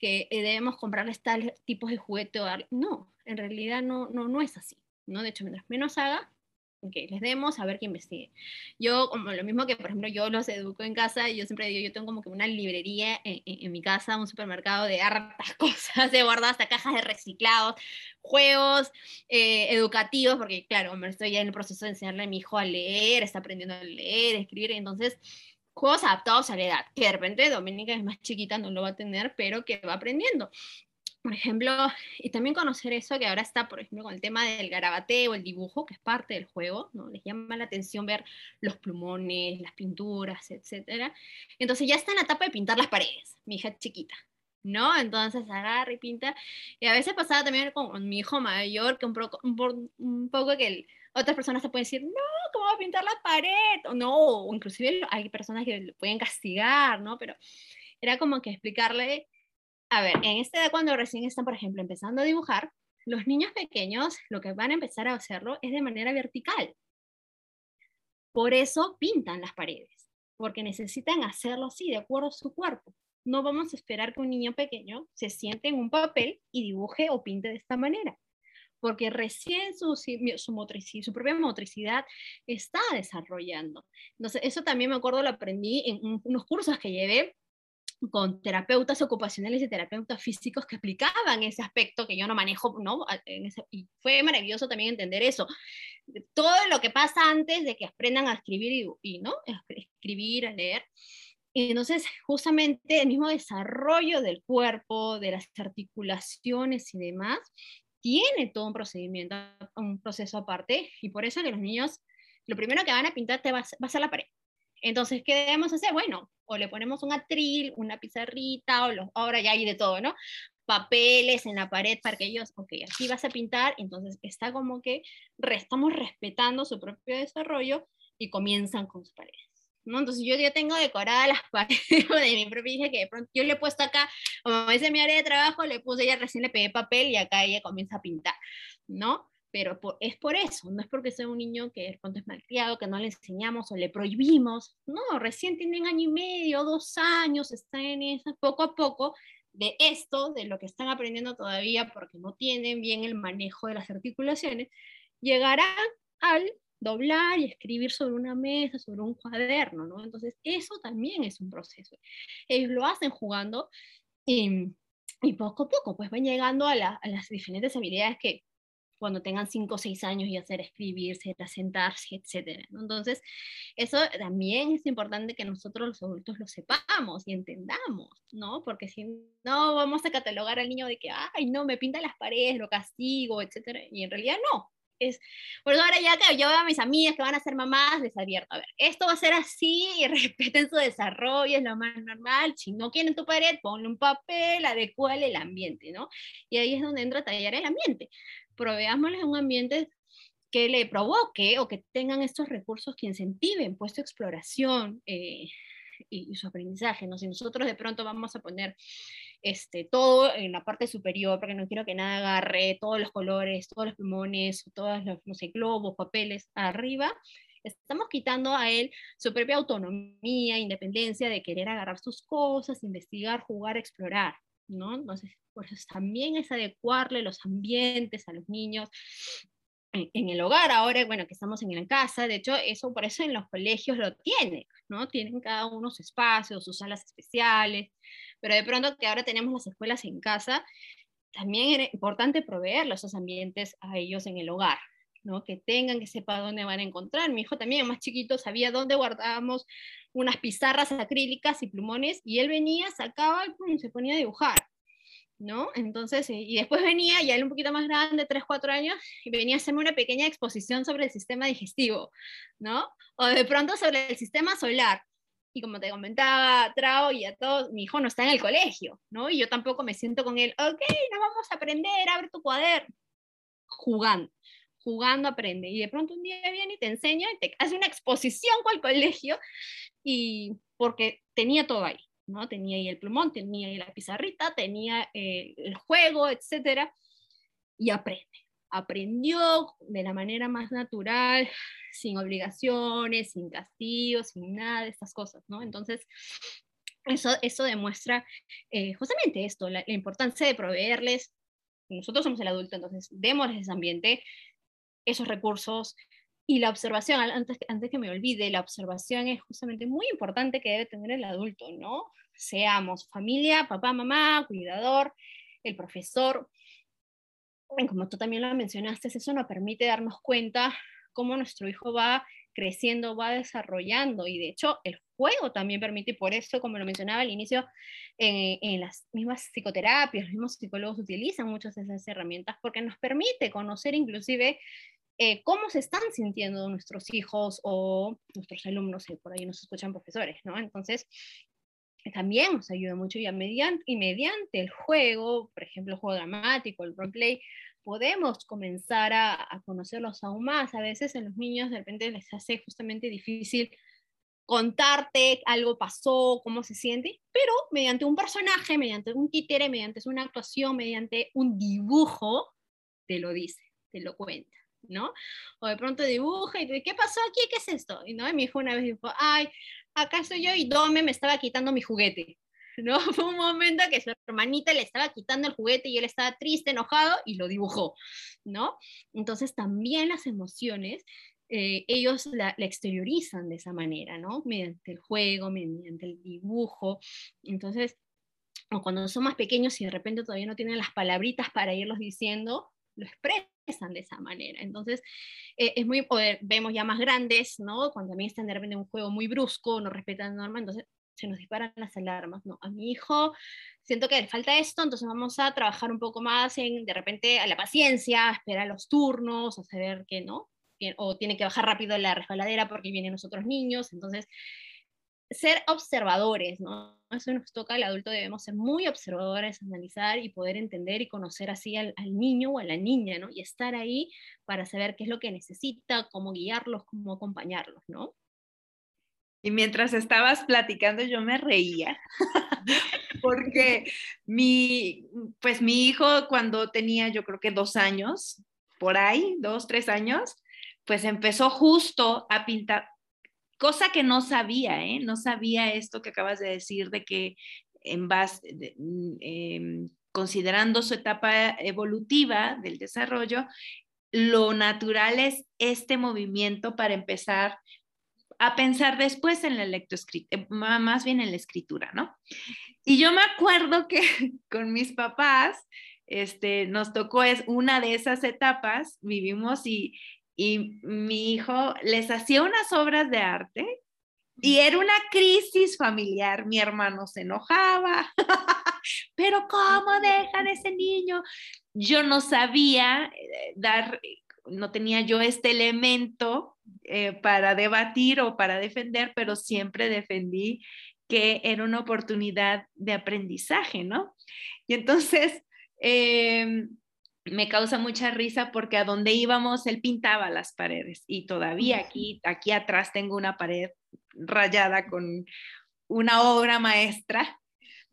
que debemos comprarles tal tipos de juguete o no, en realidad no, no, no es así, ¿no? De hecho, mientras menos haga, que les demos a ver que investigue. Yo, como lo mismo que, por ejemplo, yo los educo en casa, yo siempre digo, yo tengo como que una librería en, en, mi casa, un supermercado de hartas (laughs) cosas, de guardar hasta cajas de reciclados, juegos eh, educativos, porque claro, me estoy ya en el proceso de enseñarle a mi hijo a leer, está aprendiendo a leer, a escribir, entonces juegos adaptados a la edad, que de repente Dominica es más chiquita, no lo va a tener, pero que va aprendiendo por ejemplo, y también conocer eso que ahora está, por ejemplo, con el tema del garabateo, el dibujo, que es parte del juego, ¿no? Les llama la atención ver los plumones, las pinturas, etc. Entonces ya está en la etapa de pintar las paredes, mi hija chiquita, ¿no? Entonces agarra y pinta. Y a veces pasaba también con, mi hijo mayor, que un, poco, un, poco que otras personas te pueden decir, no, ¿cómo va a pintar la pared? O no, o inclusive hay personas que le pueden castigar, ¿no? Pero era como que explicarle a ver, en esta edad cuando recién están, por ejemplo, empezando a dibujar, los niños pequeños lo que van a empezar a hacerlo es de manera vertical. Por eso pintan las paredes, porque necesitan hacerlo así, de acuerdo a su cuerpo. No vamos a esperar que un niño pequeño se siente en un papel y dibuje o pinte de esta manera, porque recién su, su, motricidad, su propia motricidad está desarrollando. Entonces, eso también me acuerdo, lo aprendí en unos cursos que llevé con terapeutas ocupacionales y terapeutas físicos que explicaban ese aspecto que yo no manejo, ¿no? y fue maravilloso también entender eso. Todo lo que pasa antes de que aprendan a escribir y, ¿no? escribir, a leer. Y entonces, justamente el mismo desarrollo del cuerpo, de las articulaciones y demás, tiene todo un procedimiento, un proceso aparte, y por eso que los niños, lo primero que van a pintar te va a ser la pared. Entonces, ¿qué debemos hacer? Bueno, o le ponemos un atril, una pizarrita, o los, ahora ya hay de todo, ¿no? Papeles en la pared para que ellos, ok, aquí vas a pintar, entonces está como que estamos respetando su propio desarrollo y comienzan con sus paredes. ¿no? Entonces yo ya tengo decoradas las (laughs) paredes de mi propia que de pronto yo le he puesto acá, como es mi área de trabajo, le puse, ya recién le pegué papel y acá ella comienza a pintar, ¿no? Pero es por eso, no es porque sea un niño que de pronto es malcriado, que no le enseñamos o le prohibimos, no, recién tienen año y medio, dos años, están en eso, poco a poco, de esto, de lo que están aprendiendo todavía porque no tienen bien el manejo de las articulaciones, llegarán al doblar y escribir sobre una mesa, sobre un cuaderno, ¿no? Entonces, eso también es un proceso. Ellos lo hacen jugando y, y poco a poco, pues van llegando a, a las diferentes habilidades que cuando tengan 5 o 6 años y hacer escribirse, sentarse, etc. Entonces, eso también es importante que nosotros los adultos lo sepamos y entendamos, ¿no? Porque si no, vamos a catalogar al niño de que, ay, no, me pinta las paredes, lo castigo, etc. Y en realidad no. Es, por eso ahora ya que yo veo a mis amigas que van a ser mamás, les advierto, a ver, esto va a ser así y (laughs) respeten su desarrollo, es lo más normal, si no quieren tu pared, ponle un papel, adecuale el ambiente, ¿no? Y ahí es donde entra a tallar el ambiente, proveámosles un ambiente que le provoque o que tengan estos recursos que incentiven pues su exploración eh, y, su aprendizaje, ¿no? Si nosotros de pronto vamos a poner este, todo en la parte superior, porque no quiero que nada agarre, todos los colores, todos los pulmones, todos los, no sé, globos, papeles arriba, estamos quitando a él su propia autonomía, independencia de querer agarrar sus cosas, investigar, jugar, explorar, ¿no? Entonces, por eso también es adecuarle los ambientes a los niños en, el hogar, ahora, bueno, que estamos en la casa, de hecho, eso por eso en los colegios lo tienen, ¿no? Tienen cada uno su espacio, sus salas especiales, pero de pronto que ahora tenemos las escuelas en casa, también es importante proveer esos ambientes a ellos en el hogar, ¿no? Que tengan, que sepa dónde van a encontrar. Mi hijo también, más chiquito, sabía dónde guardábamos unas pizarras acrílicas y plumones, y él venía, sacaba y se ponía a dibujar. ¿no? Entonces, y después venía, ya él un poquito más grande, 3, 4 años, y venía a hacerme una pequeña exposición sobre el sistema digestivo, ¿no? O de pronto sobre el sistema solar. Y como te comentaba, Trao y a todos, mi hijo no está en el colegio, ¿no? Y yo tampoco me siento con él, ok, no vamos a aprender, abre tu cuaderno. Jugando, jugando aprende. Y de pronto un día viene y te enseña y te hace una exposición con el colegio, y porque tenía todo ahí, ¿no? Tenía ahí el plumón, tenía ahí la pizarrita, tenía eh, el juego, etcétera, y aprende. Aprendió de la manera más natural, sin obligaciones, sin castigos, sin nada de estas cosas, ¿no? Entonces, eso, eso demuestra eh, justamente esto, la, importancia de proveerles, nosotros somos el adulto, entonces démosles ese ambiente, esos recursos, Y la observación, antes, antes que me olvide, la observación es justamente muy importante que debe tener el adulto, ¿no? Seamos familia, papá, mamá, cuidador, el profesor. Como tú también lo mencionaste, eso nos permite darnos cuenta cómo nuestro hijo va creciendo, va desarrollando y de hecho el juego también permite, por eso, como lo mencionaba al inicio, en, las mismas psicoterapias, los mismos psicólogos utilizan muchas de esas herramientas porque nos permite conocer inclusive eh, cómo se están sintiendo nuestros hijos o nuestros alumnos, y por ahí nos escuchan profesores, ¿no? Entonces, también nos ayuda mucho y, mediante, el juego, por ejemplo, el juego dramático, el roleplay, podemos comenzar a, a, conocerlos aún más. A veces en los niños de repente les hace justamente difícil contarte algo pasó, cómo se siente, pero mediante un personaje, mediante un títere, mediante una actuación, mediante un dibujo, te lo dice, te lo cuenta, ¿no? O de pronto dibuja y te ¿qué pasó aquí? ¿Qué es esto? Y, ¿no? y mi hijo una vez dijo, ay, acá estoy yo y Dome me estaba quitando mi juguete. ¿no? (laughs) Fue un momento que su hermanita le estaba quitando el juguete y él estaba triste, enojado y lo dibujó, ¿no? Entonces también las emociones eh, ellos la, exteriorizan de esa manera, ¿no? Mediante el juego, mediante el dibujo. Entonces, o cuando son más pequeños y de repente todavía no tienen las palabritas para irlos diciendo, lo expresan de esa manera. Entonces, eh, es muy, vemos ya más grandes, ¿no? Cuando también están de repente en un juego muy brusco, no respetan normas, entonces se nos disparan las alarmas, ¿no? A mi hijo siento que le falta esto, entonces vamos a trabajar un poco más en, de repente, a la paciencia, esperar los turnos, a saber que, ¿no? o tiene que bajar rápido la resbaladera porque vienen los otros niños. Entonces, ser observadores, ¿no? Eso nos toca, el adulto debemos ser muy observadores, analizar y poder entender y conocer así al, niño o a la niña, ¿no? Y estar ahí para saber qué es lo que necesita, cómo guiarlos, cómo acompañarlos, ¿no? Y mientras estabas platicando yo me reía, (laughs) porque mi, pues mi hijo cuando tenía yo creo que dos años, por ahí, dos, tres años, pues empezó justo a pintar, cosa que no sabía, ¿eh? No sabía esto que acabas de decir de que en base, mm, em, considerando su etapa evolutiva del desarrollo, lo natural es este movimiento para empezar a pensar después en la lectoescritura, eh, más bien en la escritura, ¿no? Y yo me acuerdo que (laughs) con mis papás, este, nos tocó es una de esas etapas, vivimos y, y mi hijo les hacía unas obras de arte y era una crisis familiar. Mi hermano se enojaba, (laughs) pero ¿cómo dejan ese niño? Yo no sabía eh, dar, no tenía yo este elemento eh, para debatir o para defender, pero siempre defendí que era una oportunidad de aprendizaje, ¿no? Y entonces, eh, me causa mucha risa porque a donde íbamos él pintaba las paredes y todavía aquí, aquí atrás tengo una pared rayada con una obra maestra.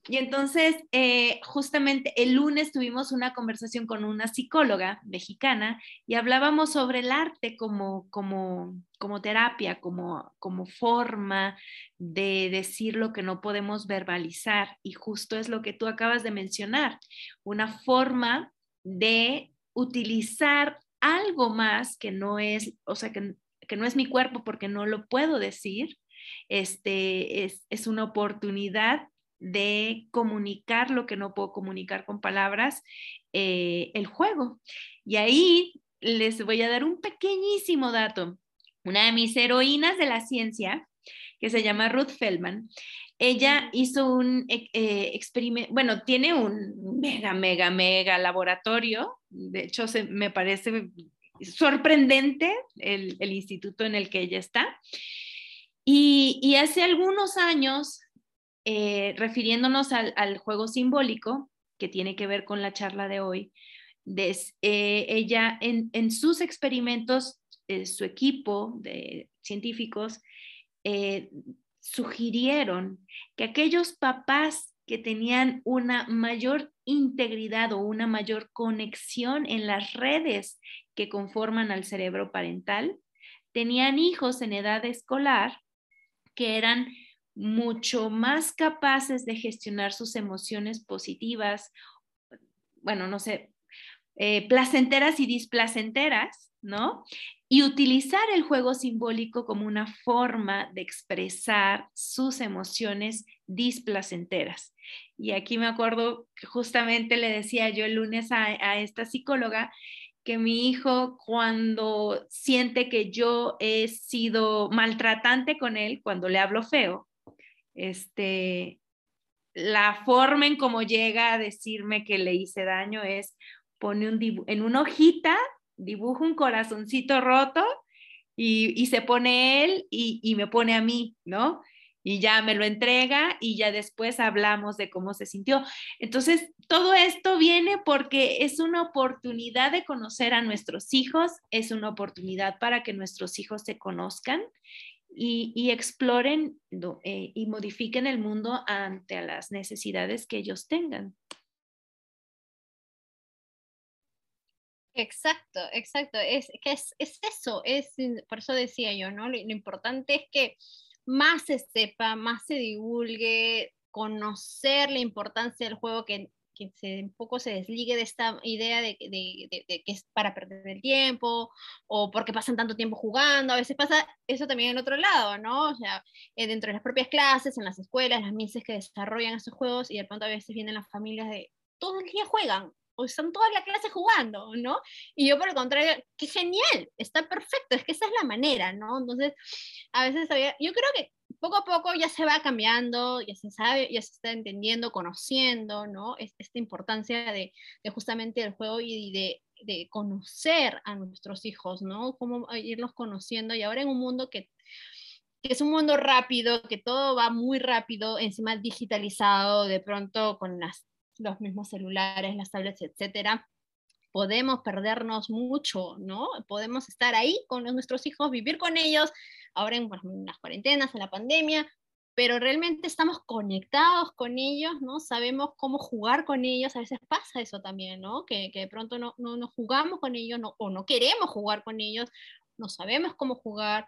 Y entonces, eh, justamente el lunes tuvimos una conversación con una psicóloga mexicana y hablábamos sobre el arte como, como, como terapia, como, como forma de decir lo que no podemos verbalizar. Y justo es lo que tú acabas de mencionar, una forma de utilizar algo más que no es, o sea, que, no es mi cuerpo porque no lo puedo decir, este, es, una oportunidad de comunicar lo que no puedo comunicar con palabras, eh, el juego. Y ahí les voy a dar un pequeñísimo dato. Una de mis heroínas de la ciencia, que se llama Ruth Feldman, ella hizo un eh, eh, experimento, bueno, tiene un mega, mega, mega laboratorio. De hecho, se, me parece sorprendente el, instituto en el que ella está. Y, hace algunos años, eh, refiriéndonos al, juego simbólico, que tiene que ver con la charla de hoy, ella en, en, sus experimentos, su equipo de científicos sugirieron que aquellos papás que tenían una mayor integridad o una mayor conexión en las redes que conforman al cerebro parental, tenían hijos en edad escolar que eran mucho más capaces de gestionar sus emociones positivas, bueno, no sé, eh, placenteras y displacenteras, ¿no? Y utilizar el juego simbólico como una forma de expresar sus emociones displacenteras. Y aquí me acuerdo justamente le decía yo el lunes a, a esta psicóloga que mi hijo cuando siente que yo he sido maltratante con él, cuando le hablo feo, este, la forma en cómo llega a decirme que le hice daño es pone un en una hojita, dibuja un corazoncito roto y, se pone él y, y, me pone a mí, ¿no? Y ya me lo entrega y ya después hablamos de cómo se sintió. Entonces, todo esto viene porque es una oportunidad de conocer a nuestros hijos, es una oportunidad para que nuestros hijos se conozcan y, exploren eh, y modifiquen el mundo ante las necesidades que ellos tengan. Exacto, exacto. Es que es, eso, es, por eso decía yo, ¿no? Lo, importante es que más se sepa, más se divulgue, conocer la importancia del juego, que que se, un poco se desligue de esta idea de, de, de, que es para perder el tiempo o porque pasan tanto tiempo jugando. A veces pasa eso también en otro lado, ¿no? O sea, eh, dentro de las propias clases, en las escuelas, las mises que desarrollan esos juegos y de pronto a veces vienen las familias de todo el día juegan están toda la clase jugando, ¿no? Y yo por el contrario, qué genial, está perfecto, es que esa es la manera, ¿no? Entonces, a veces yo creo que poco a poco ya se va cambiando, ya se sabe, ya se está entendiendo, conociendo, ¿no? esta importancia de, justamente el juego y de, de, conocer a nuestros hijos, ¿no? Cómo irlos conociendo y ahora en un mundo que, que es un mundo rápido, que todo va muy rápido, encima digitalizado, de pronto con las, los mismos celulares, las tablets, etcétera, podemos perdernos mucho, ¿no? Podemos estar ahí con nuestros hijos, vivir con ellos, ahora en, las cuarentenas, en la pandemia, pero realmente estamos conectados con ellos, ¿no? Sabemos cómo jugar con ellos, a veces pasa eso también, ¿no? Que, que de pronto no, no, no, jugamos con ellos no, o no queremos jugar con ellos, no sabemos cómo jugar.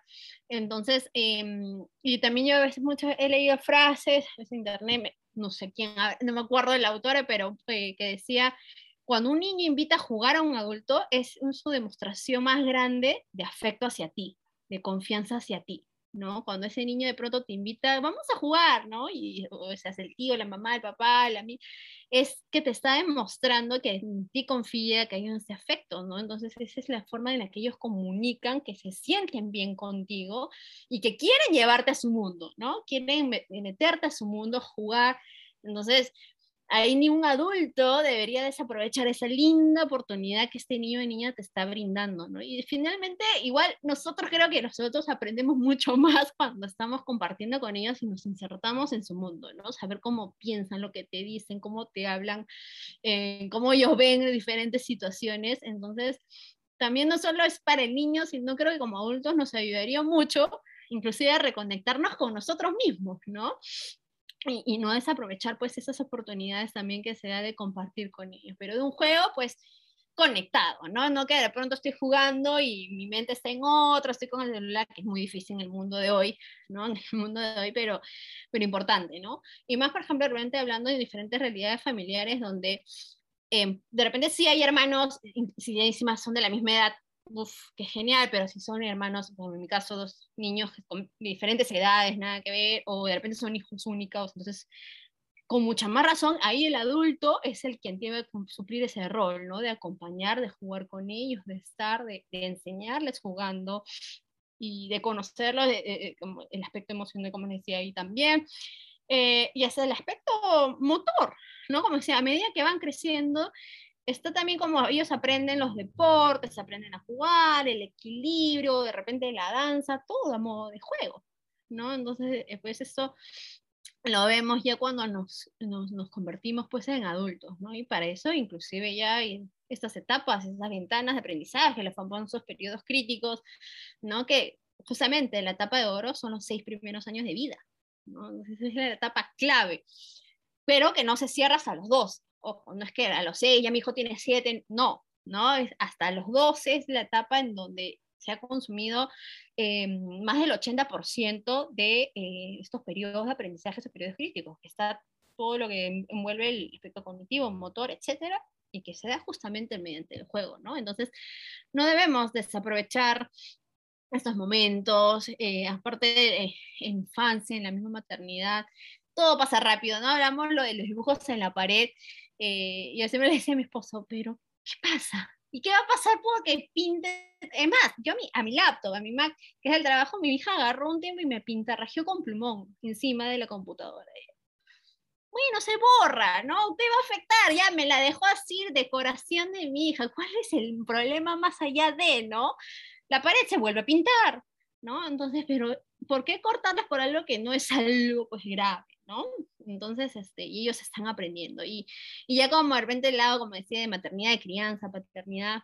Entonces, em, y también yo a veces mucho he leído frases, en internet, no sé quién, no me acuerdo del autor, pero eh, que decía, cuando un niño invita a jugar a un adulto, es su demostración más grande de afecto hacia ti de confianza hacia ti, ¿no? Cuando ese niño de pronto te invita, vamos a jugar, ¿no? Y o sea, el tío, la mamá, el papá, la es que te está demostrando que en ti confía, que hay un afecto, ¿no? Entonces esa es la forma en la que ellos comunican, que se sienten bien contigo y que quieren llevarte a su mundo, ¿no? Quieren meterte a su mundo, jugar. Entonces, ahí ni un adulto debería desaprovechar esa linda oportunidad que este niño o niña te está brindando, ¿no? Y finalmente, igual nosotros creo que nosotros aprendemos mucho (laughs) más cuando estamos compartiendo con ellos y nos insertamos en su mundo, ¿no? Saber cómo piensan, lo que te dicen, cómo te hablan, eh, cómo ellos ven diferentes situaciones. Entonces, también no solo es para el niño, sino creo que como adultos nos ayudaría mucho inclusive a reconectarnos con nosotros mismos, ¿no? Y, no desaprovechar pues esas oportunidades también que se da de compartir con ellos, pero de un juego pues conectado, ¿no? No que de pronto estoy jugando y mi mente está en otro, estoy con el celular, que es muy difícil en el mundo de hoy, ¿no? (laughs) En el mundo de hoy, pero, pero importante, ¿no? Y más, por ejemplo, realmente hablando de diferentes realidades familiares donde eh, de repente sí hay hermanos, si encima son de la misma edad, uf, qué genial, pero si son hermanos, como en mi caso, dos niños con diferentes edades, nada que ver, o de repente son hijos únicos, entonces, con mucha más razón, ahí el adulto es el quien tiene que suplir ese rol, ¿no? De acompañar, de jugar con ellos, de estar, de, enseñarles jugando y de conocerlos, de, el aspecto emocional, como les decía ahí también. Eh, y hasta el aspecto motor, ¿no? Como decía, a medida que van creciendo, está también como ellos aprenden los deportes, aprenden a jugar, el equilibrio, de repente la danza, todo a modo de juego, ¿no? Entonces, eh, pues eso lo vemos ya cuando nos, nos, convertimos pues en adultos, ¿no? Y para eso inclusive ya hay estas etapas, estas ventanas de aprendizaje, los famosos periodos críticos, ¿no? Que justamente la etapa de oro son los seis primeros años de vida, ¿no? Entonces es la etapa clave, pero que no se cierra hasta los dos, ojo, no es que a los 6 ya mi hijo tiene 7, no, ¿no? Es hasta los 12 es la etapa en donde se ha consumido eh, más del 80% de eh, estos periodos de aprendizaje, estos periodos críticos, que está todo lo que envuelve el efecto cognitivo, motor, etcétera, y que se da justamente mediante el juego, ¿no? Entonces, no debemos desaprovechar estos momentos, eh, aparte de eh, infancia, en la misma maternidad, todo pasa rápido, ¿no? Hablamos lo de los dibujos en la pared, eh, yo siempre (laughs) le decía a mi esposo, pero ¿qué pasa? ¿Y qué va a pasar porque pinte? Es más, yo a mi, a mi laptop, a mi Mac, que es el trabajo, mi hija agarró un tiempo y me pintarrajeó con plumón encima de la computadora. Bueno, se borra, ¿no? Usted va a afectar, ya me la dejó así, decoración de mi hija. ¿Cuál es el problema más allá de, no? La pared se vuelve a pintar, ¿no? Entonces, pero ¿por qué cortarlas por algo que no es algo pues grave, ¿no? Entonces, este, y ellos están aprendiendo. Y, y ya como de repente el lado, como decía, de maternidad, de crianza, paternidad,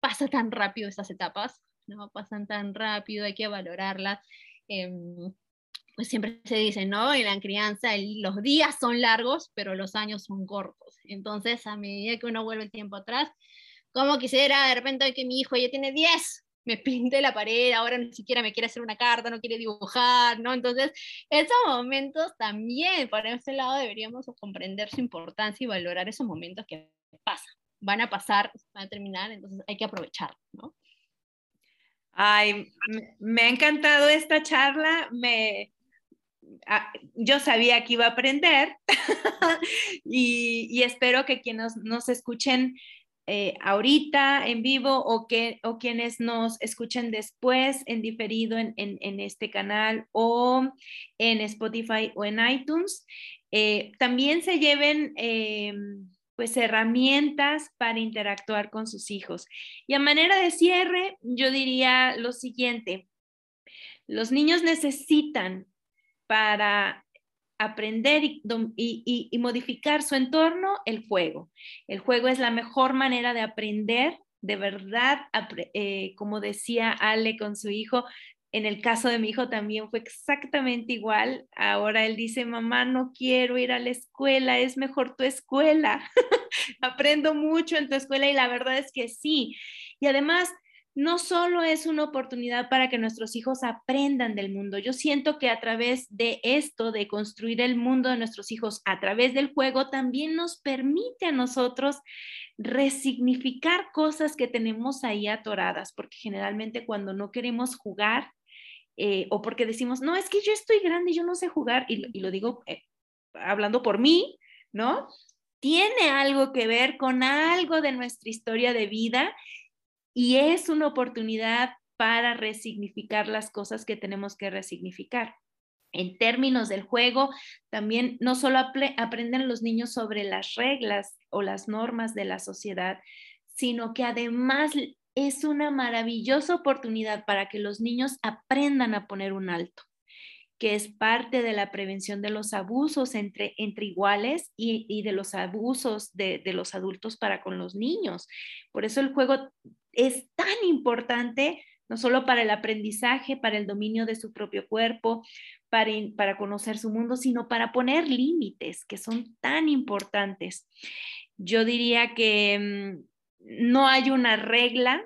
pasa tan rápido esas etapas, ¿no? Pasan tan rápido, hay que valorarlas. Em, pues siempre se dice, ¿no? En la crianza los días son largos, pero los años son cortos. Entonces, a medida que uno vuelve el tiempo atrás, como quisiera de repente que mi hijo ya tiene 10, me pinte la pared, ahora ni siquiera me quiere hacer una carta, no quiere dibujar, ¿no? Entonces, esos momentos también, por ese lado, deberíamos comprender su importancia y valorar esos momentos que pasan. Van a pasar, van a terminar, entonces hay que aprovechar, ¿no? Ay, me ha encantado esta charla, me, yo sabía que iba a aprender (laughs) y, espero que quienes nos escuchen eh, ahorita en vivo o, que, o quienes nos escuchen después en diferido en, este canal o en Spotify o en iTunes, eh, también se lleven eh, pues herramientas para interactuar con sus hijos. Y a manera de cierre, yo diría lo siguiente, los niños necesitan para aprender y, modificar su entorno, el juego. El juego es la mejor manera de aprender, de verdad, eh, como decía Ale con su hijo, en el caso de mi hijo también fue exactamente igual. Ahora él dice, mamá, no quiero ir a la escuela, es mejor tu escuela. (laughs) Aprendo mucho en tu escuela y la verdad es que sí. Y además, no solo es una oportunidad para que nuestros hijos aprendan del mundo. Yo siento que a través de esto, de construir el mundo de nuestros hijos a través del juego, también nos permite a nosotros resignificar cosas que tenemos ahí atoradas, porque generalmente cuando no queremos jugar eh, o porque decimos, no, es que yo estoy grande y yo no sé jugar, y, lo digo eh, hablando por mí, ¿no? Tiene algo que ver con algo de nuestra historia de vida y es una oportunidad para resignificar las cosas que tenemos que resignificar. En términos del juego, también no solo aprenden los niños sobre las reglas o las normas de la sociedad, sino que además es una maravillosa oportunidad para que los niños aprendan a poner un alto que es parte de la prevención de los abusos entre, entre iguales y, de los abusos de, de, los adultos para con los niños. Por eso el juego es tan importante, no solo para el aprendizaje, para el dominio de su propio cuerpo, para, para conocer su mundo, sino para poner límites que son tan importantes. Yo diría que mm, no hay una regla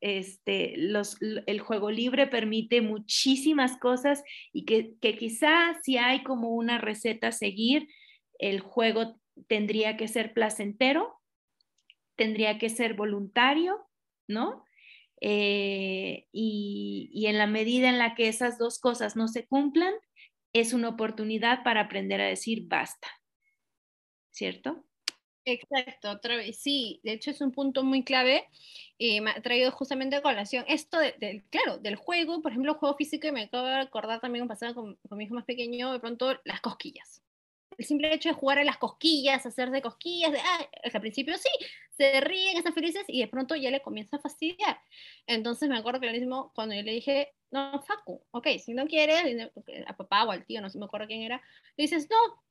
este, los, el juego libre permite muchísimas cosas y que, que quizás si hay como una receta a seguir, el juego tendría que ser placentero, tendría que ser voluntario ¿no? Eh, y, en la medida en la que esas dos cosas no se cumplan, es una oportunidad para aprender a decir basta, ¿cierto? Exacto, otra vez, sí, de hecho es un punto muy clave y me ha traído justamente a colación esto del, claro, del juego, por ejemplo, juego físico y me acabo de recordar también un pasado con, con mi hijo más pequeño, de pronto las cosquillas, el simple hecho de jugar a las cosquillas, hacerse cosquillas, de, ah, al principio sí, se ríen, están felices y de pronto ya le comienza a fastidiar. Entonces me acuerdo mismo cuando yo le dije, no, Facu, ok, si no quieres, a papá o al tío, no sé, me acuerdo quién era, dices, no,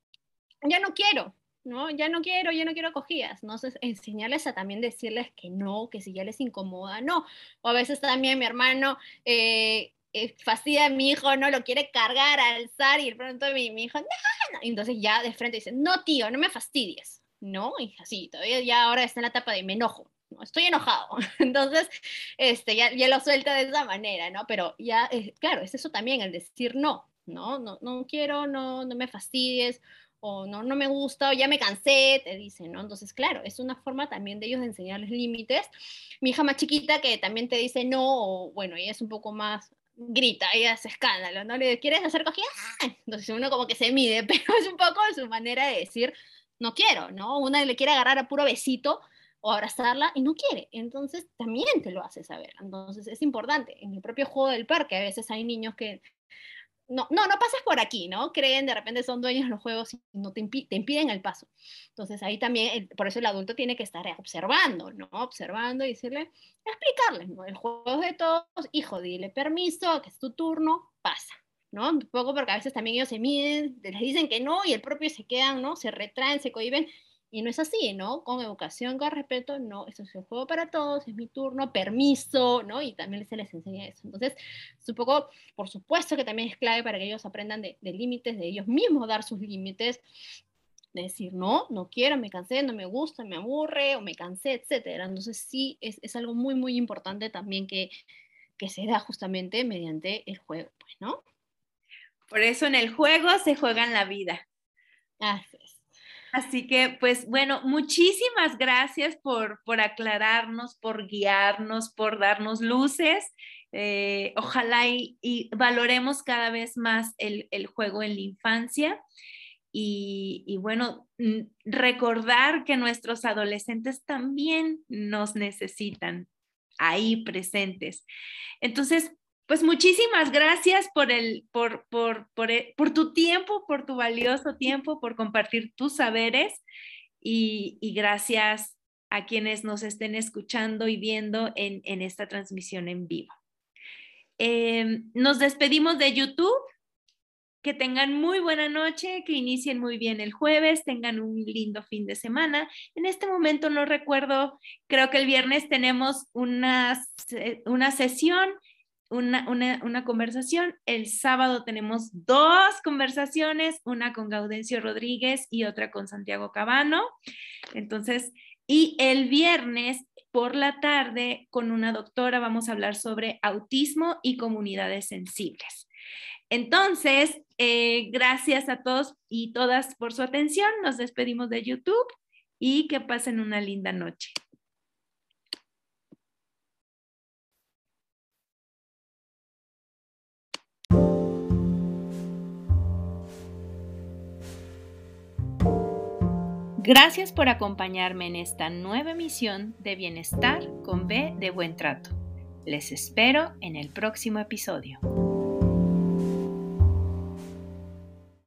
ya no quiero, ¿no? Ya no quiero, ya no quiero cosquillas. Entonces, enseñarles a también decirles que no, que si ya les incomoda, no. O a veces también mi hermano eh, fastidia a mi hijo, no lo quiere cargar, alzar, y de pronto mi, hijo, entonces ya de frente dice, no, tío, no me fastidies, ¿no? Y así, todavía ya ahora está en la etapa de me enojo, ¿no? estoy enojado. (laughs) Entonces, este, ya, ya lo suelta de esa manera, ¿no? Pero ya, eh, claro, es eso también, el decir no, ¿no? No, no quiero, no, no me fastidies, o no, no me gusta, o ya me cansé, te dicen, ¿no? Entonces, claro, es una forma también de ellos de enseñarles límites. Mi hija más chiquita que también te dice no, o bueno, ella es un poco más grita, ella hace escándalo, ¿no? Le quieres hacer cogida, entonces uno como que se mide, (laughs) pero es un poco su manera de decir, no quiero, ¿no? Una le quiere agarrar a puro besito o abrazarla y no quiere, entonces también te lo hace saber. Entonces es importante, en el propio juego del parque a veces hay niños que no, no, no pases por aquí, ¿no? Creen, de repente son dueños de los juegos y no te, te impiden el paso. Entonces ahí también, por eso el adulto tiene que estar observando, ¿no? Observando y decirle, explicarles, ¿no? El juego es de todos, hijo, dile permiso, que es tu turno, pasa, ¿no? Un poco porque a veces también ellos se miden, les dicen que no y el propio se quedan, ¿no? Se retraen, se cohiben y no es así, ¿no? Con educación, con respeto, no, esto es un juego para todos, es mi turno, permiso, ¿no? Y también se les enseña eso. Entonces, supongo, por supuesto que también es clave para que ellos aprendan de, límites, de ellos mismos dar sus límites, de decir, no, no quiero, me cansé, no me gusta, me aburre, o me cansé, etcétera. Entonces, sí, es, es algo muy, muy importante también que, que se da justamente mediante el juego, pues, ¿no? Por eso en el juego se juega en la vida. Así Así que, pues bueno, muchísimas gracias por, por aclararnos, por guiarnos, por darnos luces. Eh, ojalá y, valoremos cada vez más el, juego en la infancia. Y, y, bueno, mm, recordar que nuestros adolescentes también nos necesitan ahí presentes. Entonces, pues muchísimas gracias por, el, por, por, por, eh, por, tu tiempo, por tu valioso tiempo, por compartir tus saberes y, gracias a quienes nos estén escuchando y viendo en, en esta transmisión en vivo. Em, nos despedimos de YouTube. Que tengan muy buena noche, que inicien muy bien el jueves, tengan un lindo fin de semana. En este momento no recuerdo, creo que el viernes tenemos una, una sesión una, conversación. El sábado tenemos dos conversaciones, una con Gaudencio Rodríguez y otra con Santiago Cabano. Entonces, y el viernes por la tarde con una doctora vamos a hablar sobre autismo y comunidades sensibles. Entonces, eh, gracias a todos y todas por su atención. Nos despedimos de YouTube y que pasen una linda noche. Gracias por acompañarme en esta nueva emisión de Bienestar con B de Buen Trato. Les espero en el próximo episodio.